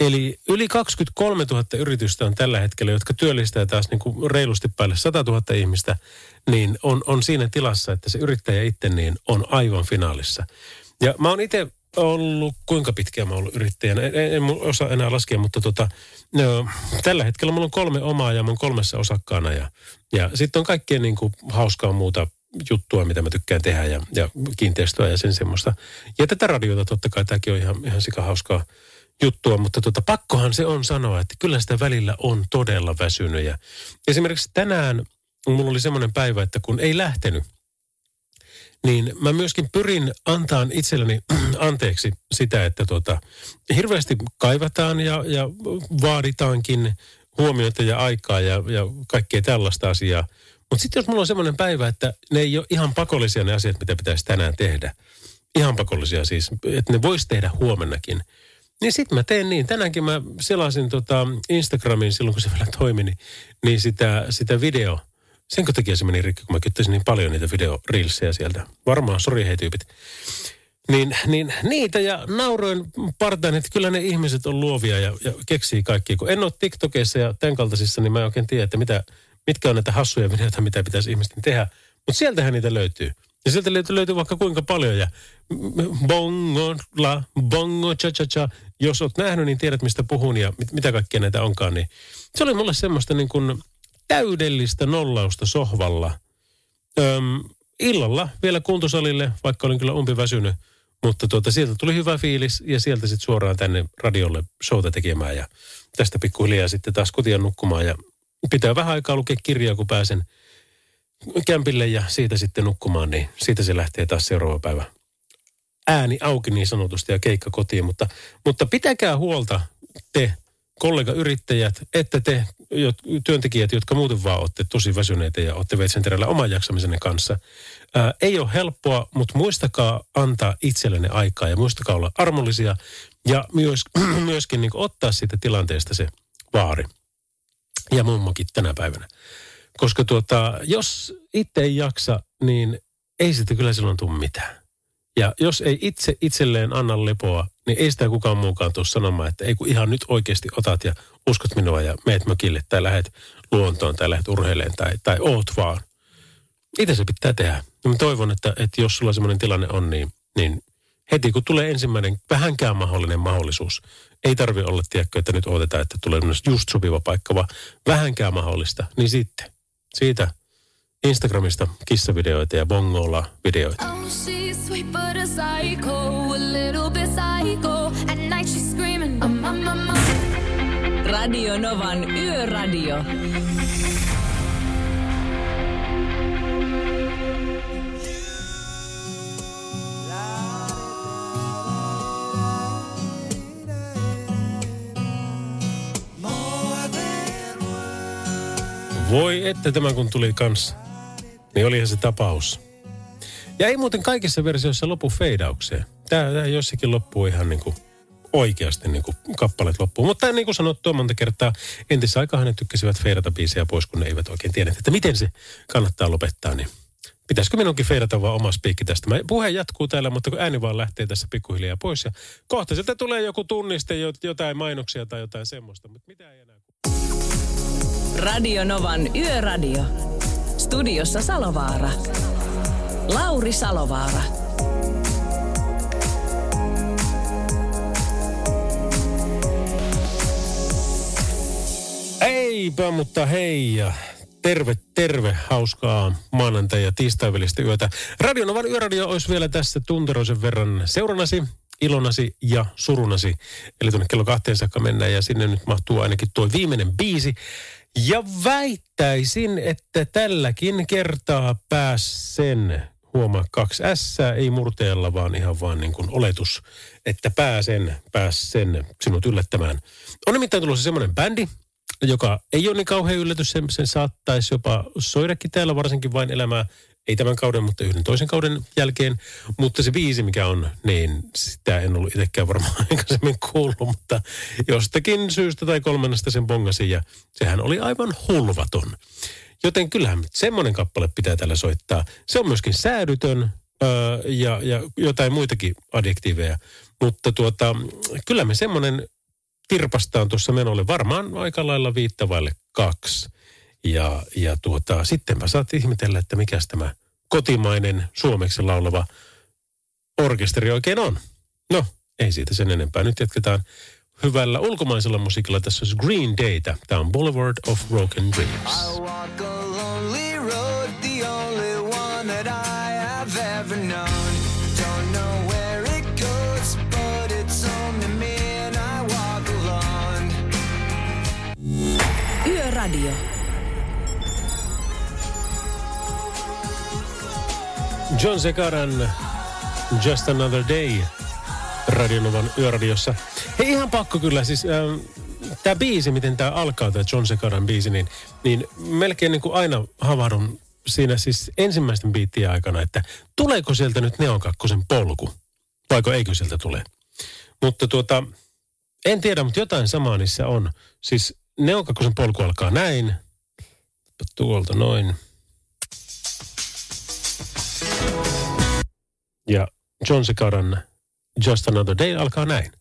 Eli yli 23 000 yritystä on tällä hetkellä, jotka työllistää taas niin kuin reilusti päälle 100 000 ihmistä, niin on, on siinä tilassa, että se yrittäjä itse niin on aivan finaalissa. Ja mä oon itse ollut, kuinka pitkään mä oon ollut yrittäjänä, en, en, en osaa enää laskea, mutta tota, no, tällä hetkellä mulla on kolme omaa ja mä oon kolmessa osakkaana ja, ja sitten on kaikkea niin kuin hauskaa muuta juttua, mitä mä tykkään tehdä ja, ja kiinteistöä ja sen semmoista. Ja tätä radiota totta kai, tämäkin on ihan, ihan sika hauskaa juttua, mutta tota, pakkohan se on sanoa, että kyllä sitä välillä on todella väsynyt. Ja esimerkiksi tänään mulla oli semmoinen päivä, että kun ei lähtenyt, niin mä myöskin pyrin antaan itselleni anteeksi sitä, että tota, hirveästi kaivataan ja, ja vaaditaankin huomiota ja aikaa ja, ja kaikkea tällaista asiaa. Mutta sitten jos mulla on semmoinen päivä, että ne ei ole ihan pakollisia ne asiat, mitä pitäisi tänään tehdä. Ihan pakollisia siis, että ne voisi tehdä huomennakin – niin sitten mä teen niin. Tänäänkin mä selasin tota Instagramiin silloin, kun se vielä toimi, niin, niin sitä, sitä video. Senkö takia se meni rikki, kun mä kyttäisin niin paljon niitä videorilsejä sieltä. Varmaan, sori hei tyypit. Niin, niin niitä ja nauroin partaan, että kyllä ne ihmiset on luovia ja, ja keksii kaikki. Kun en ole TikTokissa ja tämän kaltaisissa, niin mä en oikein tiedä, että mitä, mitkä on näitä hassuja videoita, mitä pitäisi ihmisten tehdä. Mutta sieltähän niitä löytyy. Ja sieltä löytyy, löytyy vaikka kuinka paljon ja bongo, la, bongo, cha cha cha. Jos olet nähnyt, niin tiedät mistä puhun ja mit, mitä kaikkea näitä onkaan. Niin se oli mulle semmoista niin kuin täydellistä nollausta sohvalla. Öm, illalla vielä kuntosalille, vaikka olin kyllä umpi väsynyt. Mutta tuota, sieltä tuli hyvä fiilis ja sieltä sitten suoraan tänne radiolle showta tekemään. Ja tästä pikkuhiljaa sitten taas kotiin nukkumaan ja pitää vähän aikaa lukea kirjaa, kun pääsen – kämpille ja siitä sitten nukkumaan, niin siitä se lähtee taas seuraava päivä ääni auki niin sanotusti ja keikka kotiin. Mutta, mutta pitäkää huolta te kollega-yrittäjät, että te työntekijät, jotka muuten vaan olette tosi väsyneitä ja olette veitsenterällä oman jaksamisenne kanssa. Ää, ei ole helppoa, mutta muistakaa antaa itsellenne aikaa ja muistakaa olla armollisia ja myös, myöskin niin ottaa siitä tilanteesta se vaari. Ja mummokin tänä päivänä. Koska tuota, jos itse ei jaksa, niin ei sitä kyllä silloin tule mitään. Ja jos ei itse itselleen anna lepoa, niin ei sitä kukaan muukaan tule sanomaan, että ei kun ihan nyt oikeasti otat ja uskot minua ja meet mökille tai lähet luontoon tai lähet urheileen tai, tai oot vaan. Itse se pitää tehdä. Ja mä toivon, että, että jos sulla semmoinen tilanne on, niin, niin heti kun tulee ensimmäinen vähänkään mahdollinen mahdollisuus, ei tarvi olla, tiedätkö, että nyt odotetaan, että tulee just sopiva paikka, vaan vähänkään mahdollista, niin sitten siitä Instagramista kissavideoita ja bongola-videoita. Radio Novan Yöradio. Voi että tämä kun tuli kanssa, niin olihan se tapaus. Ja ei muuten kaikissa versioissa lopu feidaukseen. Tämä, tämä jossakin loppuu ihan niin kuin oikeasti niin kuin kappaleet loppuu. Mutta niin kuin sanottua monta kertaa, entisaikaan ne tykkäsivät feidata biisejä pois, kun ne eivät oikein tiedä, että miten se kannattaa lopettaa. Niin pitäisikö minunkin feidata vaan oma spiikki tästä. Mä, puhe jatkuu täällä, mutta kun ääni vaan lähtee tässä pikkuhiljaa pois. Ja kohta sieltä tulee joku tunniste, jot- jotain mainoksia tai jotain semmoista, mutta mitä ei enää. Radio Novan Yöradio. Studiossa Salovaara. Lauri Salovaara. Eipä, mutta hei ja terve, terve, hauskaa maanantai- ja tiistaivälistä yötä. Radionovan yöradio olisi vielä tässä tunteroisen verran seurannasi, ilonasi ja surunasi. Eli tuonne kello kahteen saakka mennään ja sinne nyt mahtuu ainakin tuo viimeinen biisi. Ja väittäisin, että tälläkin kertaa pääs sen, huomaa kaksi S, ei murteella, vaan ihan vaan niin kuin oletus, että pääsen, pääs sen sinut yllättämään. On nimittäin tulossa semmoinen bändi, joka ei ole niin kauhean yllätys, sen, sen saattaisi jopa soidakin täällä, varsinkin vain elämää, ei tämän kauden, mutta yhden toisen kauden jälkeen. Mutta se biisi, mikä on, niin sitä en ollut itsekään varmaan aikaisemmin kuullut, mutta jostakin syystä tai kolmannesta sen bongasin ja sehän oli aivan hulvaton. Joten kyllähän semmoinen kappale pitää täällä soittaa. Se on myöskin säädytön öö, ja, ja jotain muitakin adjektiiveja, mutta tuota, kyllä me semmoinen tirpastaan tuossa menolle varmaan aika lailla viittavaille kaksi. Ja, ja tuota, sittenpä saat ihmetellä, että mikä tämä kotimainen suomeksi laulava orkesteri oikein on. No, ei siitä sen enempää. Nyt jatketaan hyvällä ulkomaisella musiikilla. Tässä on Green Daytä. Tämä on Boulevard of Broken Dreams. road, the only John Sekaran Just Another Day Radionovan yöradiossa. Hei ihan pakko kyllä siis, ähm, tämä biisi, miten tämä alkaa, tämä John Sekaran biisi, niin, niin melkein niin kuin aina havahdun siinä siis ensimmäisten biittien aikana, että tuleeko sieltä nyt Neon Kakkosen polku, vaiko eikö sieltä tule. Mutta tuota, en tiedä, mutta jotain samaa niissä on. Siis Neon Kakkosen polku alkaa näin, tuolta noin. Ja John Sekaran Just Another Day alkaa näin.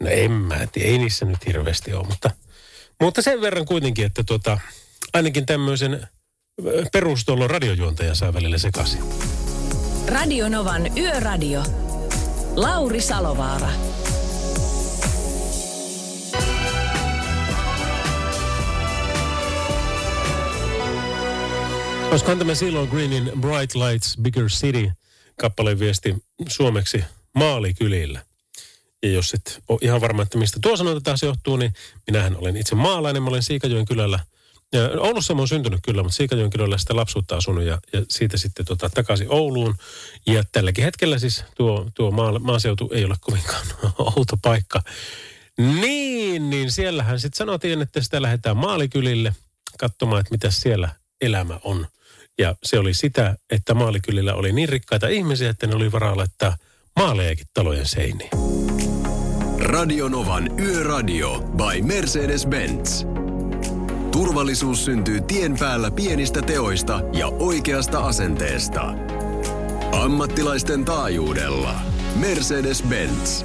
No en mä tiedä, ei niissä nyt hirveästi ole, mutta, mutta sen verran kuitenkin, että tuota, ainakin tämmöisen perustolon radiojuontaja saa välillä sekaisin. Radio Novan Yöradio. Lauri Salovaara. Olisikohan tämä silloin Greenin Bright Lights Bigger City kappaleen viesti suomeksi maalikylillä. Ja jos et ole ihan varma, että mistä tuo sanonta taas johtuu, niin minähän olen itse maalainen. Mä olen Siikajoen kylällä. Ja Oulussa mä oon syntynyt kyllä, mutta Siikajoen kylällä sitä lapsuutta asunut ja, ja siitä sitten tota, takaisin Ouluun. Ja tälläkin hetkellä siis tuo, tuo maa, maaseutu ei ole kovinkaan outo paikka. Niin, niin siellähän sitten sanottiin, että sitä lähdetään maalikylille katsomaan, että mitä siellä elämä on. Ja se oli sitä, että maalikylillä oli niin rikkaita ihmisiä, että ne oli varaa laittaa maalejakin talojen seiniin. Radionovan Yöradio by Mercedes-Benz. Turvallisuus syntyy tien päällä pienistä teoista ja oikeasta asenteesta. Ammattilaisten taajuudella. Mercedes-Benz.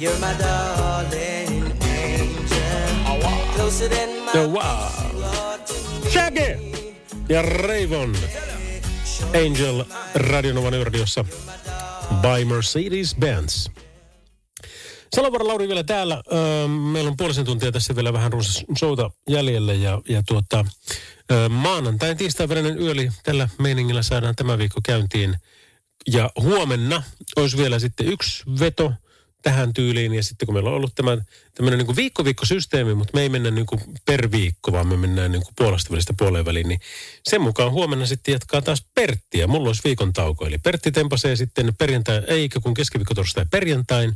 You're my darling No wow. Shaggy ja Raven. Angel Radionovan yöradiossa by Mercedes-Benz. Salovaara Lauri vielä täällä. Meillä on puolisen tuntia tässä vielä vähän runsas showta jäljellä ja, ja tuota, maanantain tiistain yöli tällä meiningillä saadaan tämä viikko käyntiin. Ja huomenna olisi vielä sitten yksi veto tähän tyyliin. Ja sitten kun meillä on ollut tämä tämmöinen niin viikko-viikko-systeemi, mutta me ei mennä niin kuin per viikko, vaan me mennään niin kuin puolesta välistä puoleen väliin, niin sen mukaan huomenna sitten jatkaa taas Perttiä. Mulla olisi viikon tauko. Eli Pertti tempasee sitten perjantai, eikä kun keskiviikko, torstai, perjantain.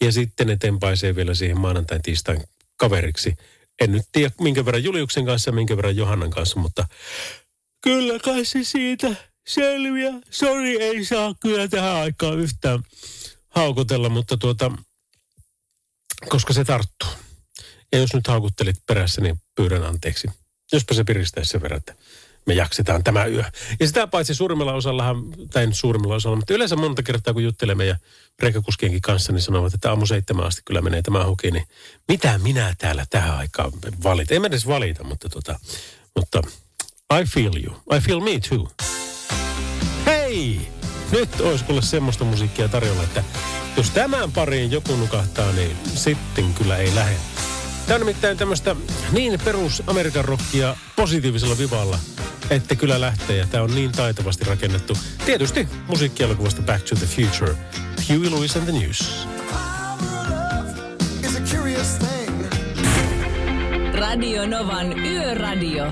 Ja sitten ne tempaisee vielä siihen maanantain, tiistain kaveriksi. En nyt tiedä minkä verran Juliuksen kanssa ja minkä verran Johannan kanssa, mutta kyllä kai se siitä selviää. Sori, ei saa kyllä tähän aikaan yhtään haukutella, mutta tuota, koska se tarttuu. Ja jos nyt haukuttelit perässä, niin pyydän anteeksi. Jospa se piristäisi sen verran, että me jaksetaan tämä yö. Ja sitä paitsi suurimmalla osallahan, tai suurimmalla osalla, mutta yleensä monta kertaa kun juttelemme ja reikakuskienkin kanssa, niin sanovat, että aamu seitsemän asti kyllä menee tämä huki, niin mitä minä täällä tähän aikaan valita? En edes valita, mutta, tota, mutta I feel you. I feel me too. Hei! Nyt olisi kuule semmoista musiikkia tarjolla, että jos tämän pariin joku nukahtaa, niin sitten kyllä ei lähde. Tämä on nimittäin tämmöistä niin perus Amerikan rockia positiivisella vivalla, että kyllä lähtee. Ja tämä on niin taitavasti rakennettu. Tietysti musiikkielokuvasta Back to the Future. Huey Lewis and the News. It's a curious thing. Radio Novan Yöradio.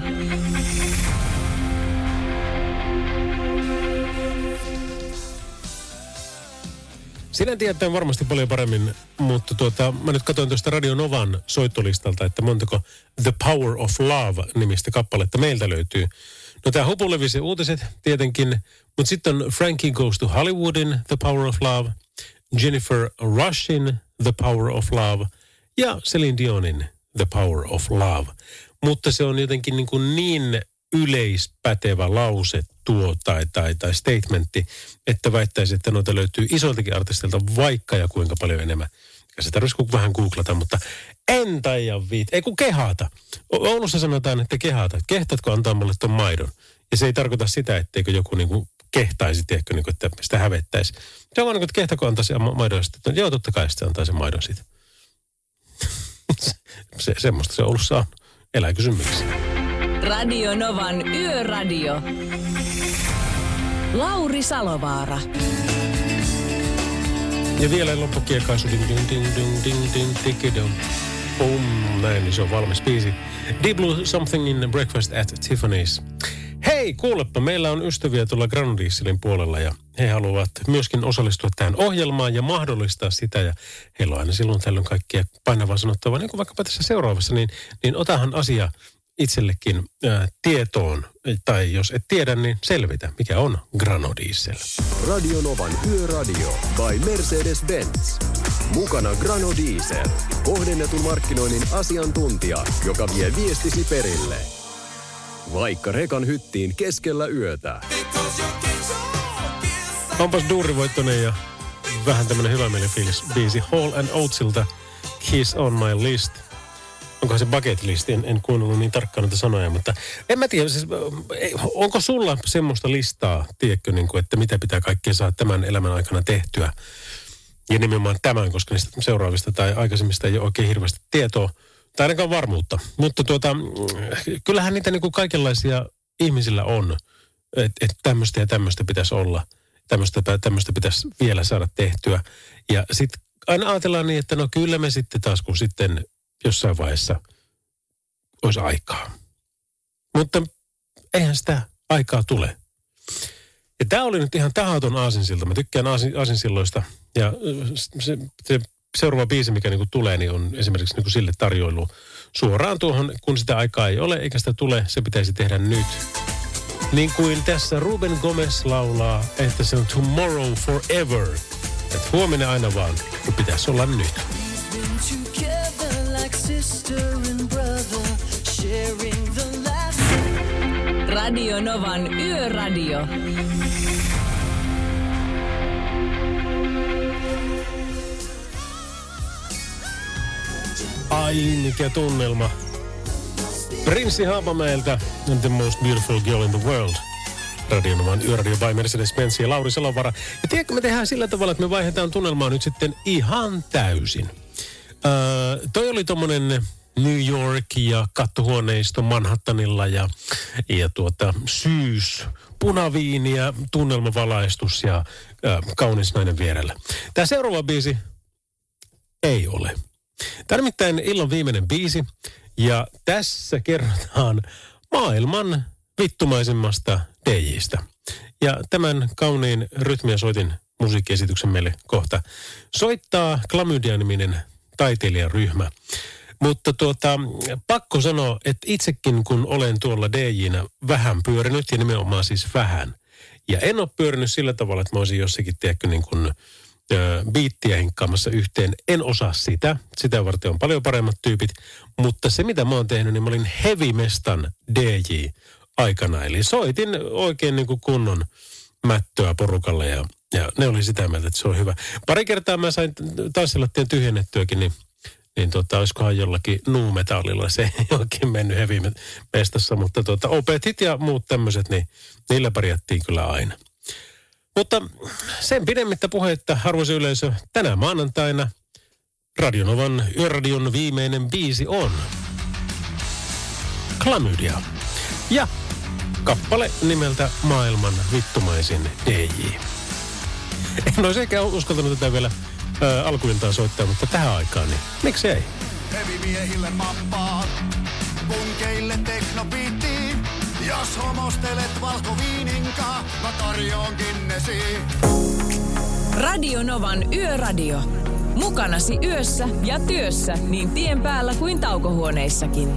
Sinä tiedät varmasti paljon paremmin, mutta tuota, mä nyt katsoin tuosta Radio Novan soittolistalta, että montako The Power of Love-nimistä kappaletta meiltä löytyy. No tämä hupulevisi uutiset tietenkin, mutta sitten on Frankie Goes to Hollywoodin The Power of Love, Jennifer Rushin The Power of Love ja Celine Dionin The Power of Love. Mutta se on jotenkin niin, kuin niin yleispätevä lause tuo tai, tai, tai statementti, että väittäisi, että noita löytyy isoiltakin artistilta vaikka ja kuinka paljon enemmän. Ja se tarvitsisi vähän googlata, mutta en taida viit. Ei kun kehata. O- Oulussa sanotaan, että kehata. Kehtatko antaa mulle ton maidon? Ja se ei tarkoita sitä, etteikö joku niinku kehtaisi, tiedätkö, niinku, että sitä hävettäisi. Se on vaan niin että kehtako antaa sen ma- maidon. Sitten, joo, totta kai sitten antaa sen maidon siitä. se, semmoista se Oulussa on. Elää kysymyksiä. Radio Novan Yöradio. Lauri Salovaara. Ja vielä loppukiekaisu. Ding, ding, ding, ding, ding, ding, tikidum. Boom, näin, niin se on valmis biisi. Deep Blue Something in Breakfast at Tiffany's. Hei, kuulepa, meillä on ystäviä tuolla Granodieselin puolella ja he haluavat myöskin osallistua tähän ohjelmaan ja mahdollistaa sitä. Ja heillä on aina silloin tällöin kaikkia painavaa sanottavaa, niin kuin vaikkapa tässä seuraavassa, niin, niin otahan asia itsellekin ää, tietoon. Tai jos et tiedä, niin selvitä, mikä on Granodiesel. Radio Novan Yöradio by Mercedes-Benz. Mukana Grano Diesel. Kohdennetun markkinoinnin asiantuntija, joka vie viestisi perille. Vaikka rekan hyttiin keskellä yötä. Onpas duurivoittonen ja vähän tämmönen hyvä fiilis biisi Hall and Oatsilta Kiss on my list. Onko se bucket list? En, en kuunnellut niin tarkkaan noita sanoja, mutta en mä tiedä, siis, onko sulla semmoista listaa, tiedätkö, niin kuin, että mitä pitää kaikkea saa tämän elämän aikana tehtyä? Ja nimenomaan tämän, koska niistä seuraavista tai aikaisemmista ei ole oikein hirveästi tietoa, tai ainakaan varmuutta. Mutta tuota, kyllähän niitä niin kuin kaikenlaisia ihmisillä on, että et tämmöistä ja tämmöistä pitäisi olla, tämmöistä, tämmöistä pitäisi vielä saada tehtyä. Ja sitten aina ajatellaan niin, että no kyllä me sitten taas, kun sitten jossain vaiheessa olisi aikaa. Mutta eihän sitä aikaa tule. Ja tämä oli nyt ihan tahaton aasinsilta. Mä tykkään aasin, aasinsilloista. Ja se, se seuraava biisi, mikä niinku tulee, niin on esimerkiksi niinku sille tarjoilu suoraan tuohon, kun sitä aikaa ei ole, eikä sitä tule, se pitäisi tehdä nyt. Niin kuin tässä Ruben Gomez laulaa, että se on tomorrow forever. Että huomenna aina vaan, kun pitäisi olla nyt. Radio Novan Yöradio. Ai, mikä tunnelma. Prinssi Haapamäeltä and the most beautiful girl in the world. Radionoman Yöradio by Mercedes-Benz ja Lauri Salovara. Ja tiedätkö, me tehdään sillä tavalla, että me vaihdetaan tunnelmaa nyt sitten ihan täysin. Toi oli tommonen New York ja kattohuoneisto Manhattanilla ja, ja tuota, syys, punaviini ja tunnelmavalaistus ja ö, kaunis nainen vierellä. Tämä seuraava biisi ei ole. Tämä illan viimeinen biisi ja tässä kerrotaan maailman vittumaisimmasta DJistä. Ja tämän kauniin rytmiä soitin musiikkiesityksen meille kohta soittaa Klamydia-niminen taiteilijaryhmä. Mutta tuota, pakko sanoa, että itsekin kun olen tuolla DJnä vähän pyörinyt, ja nimenomaan siis vähän, ja en ole pyörinyt sillä tavalla, että mä olisin jossakin, tiedätkö, niin kuin ö, biittiä hinkkaamassa yhteen. En osaa sitä. Sitä varten on paljon paremmat tyypit. Mutta se, mitä mä oon tehnyt, niin mä olin Heavy-mestan DJ aikana. Eli soitin oikein niin kuin kunnon mättöä porukalle ja, ja ne oli sitä mieltä, että se on hyvä. Pari kertaa mä sain tanssilattien tyhjennettyäkin, niin niin tota, olisikohan jollakin nuumetallilla se ei oikein mennyt heavy mestassa, mutta tota, opetit ja muut tämmöiset, niin niillä pärjättiin kyllä aina. Mutta sen pidemmittä puhetta, arvoisa yleisö, tänä maanantaina Radionovan Yöradion viimeinen biisi on Klamydia. Ja kappale nimeltä Maailman vittumaisin DJ. En olisi ehkä uskaltanut tätä vielä ää, alkuiltaan soittaa, mutta tähän aikaan, niin miksi ei? Hevimiehille mappaa, punkeille teknobiitti. Jos homostelet valkoviininkaa, mä tarjoon Guinnesi. Radio Novan Yöradio. Mukanasi yössä ja työssä niin tien päällä kuin taukohuoneissakin.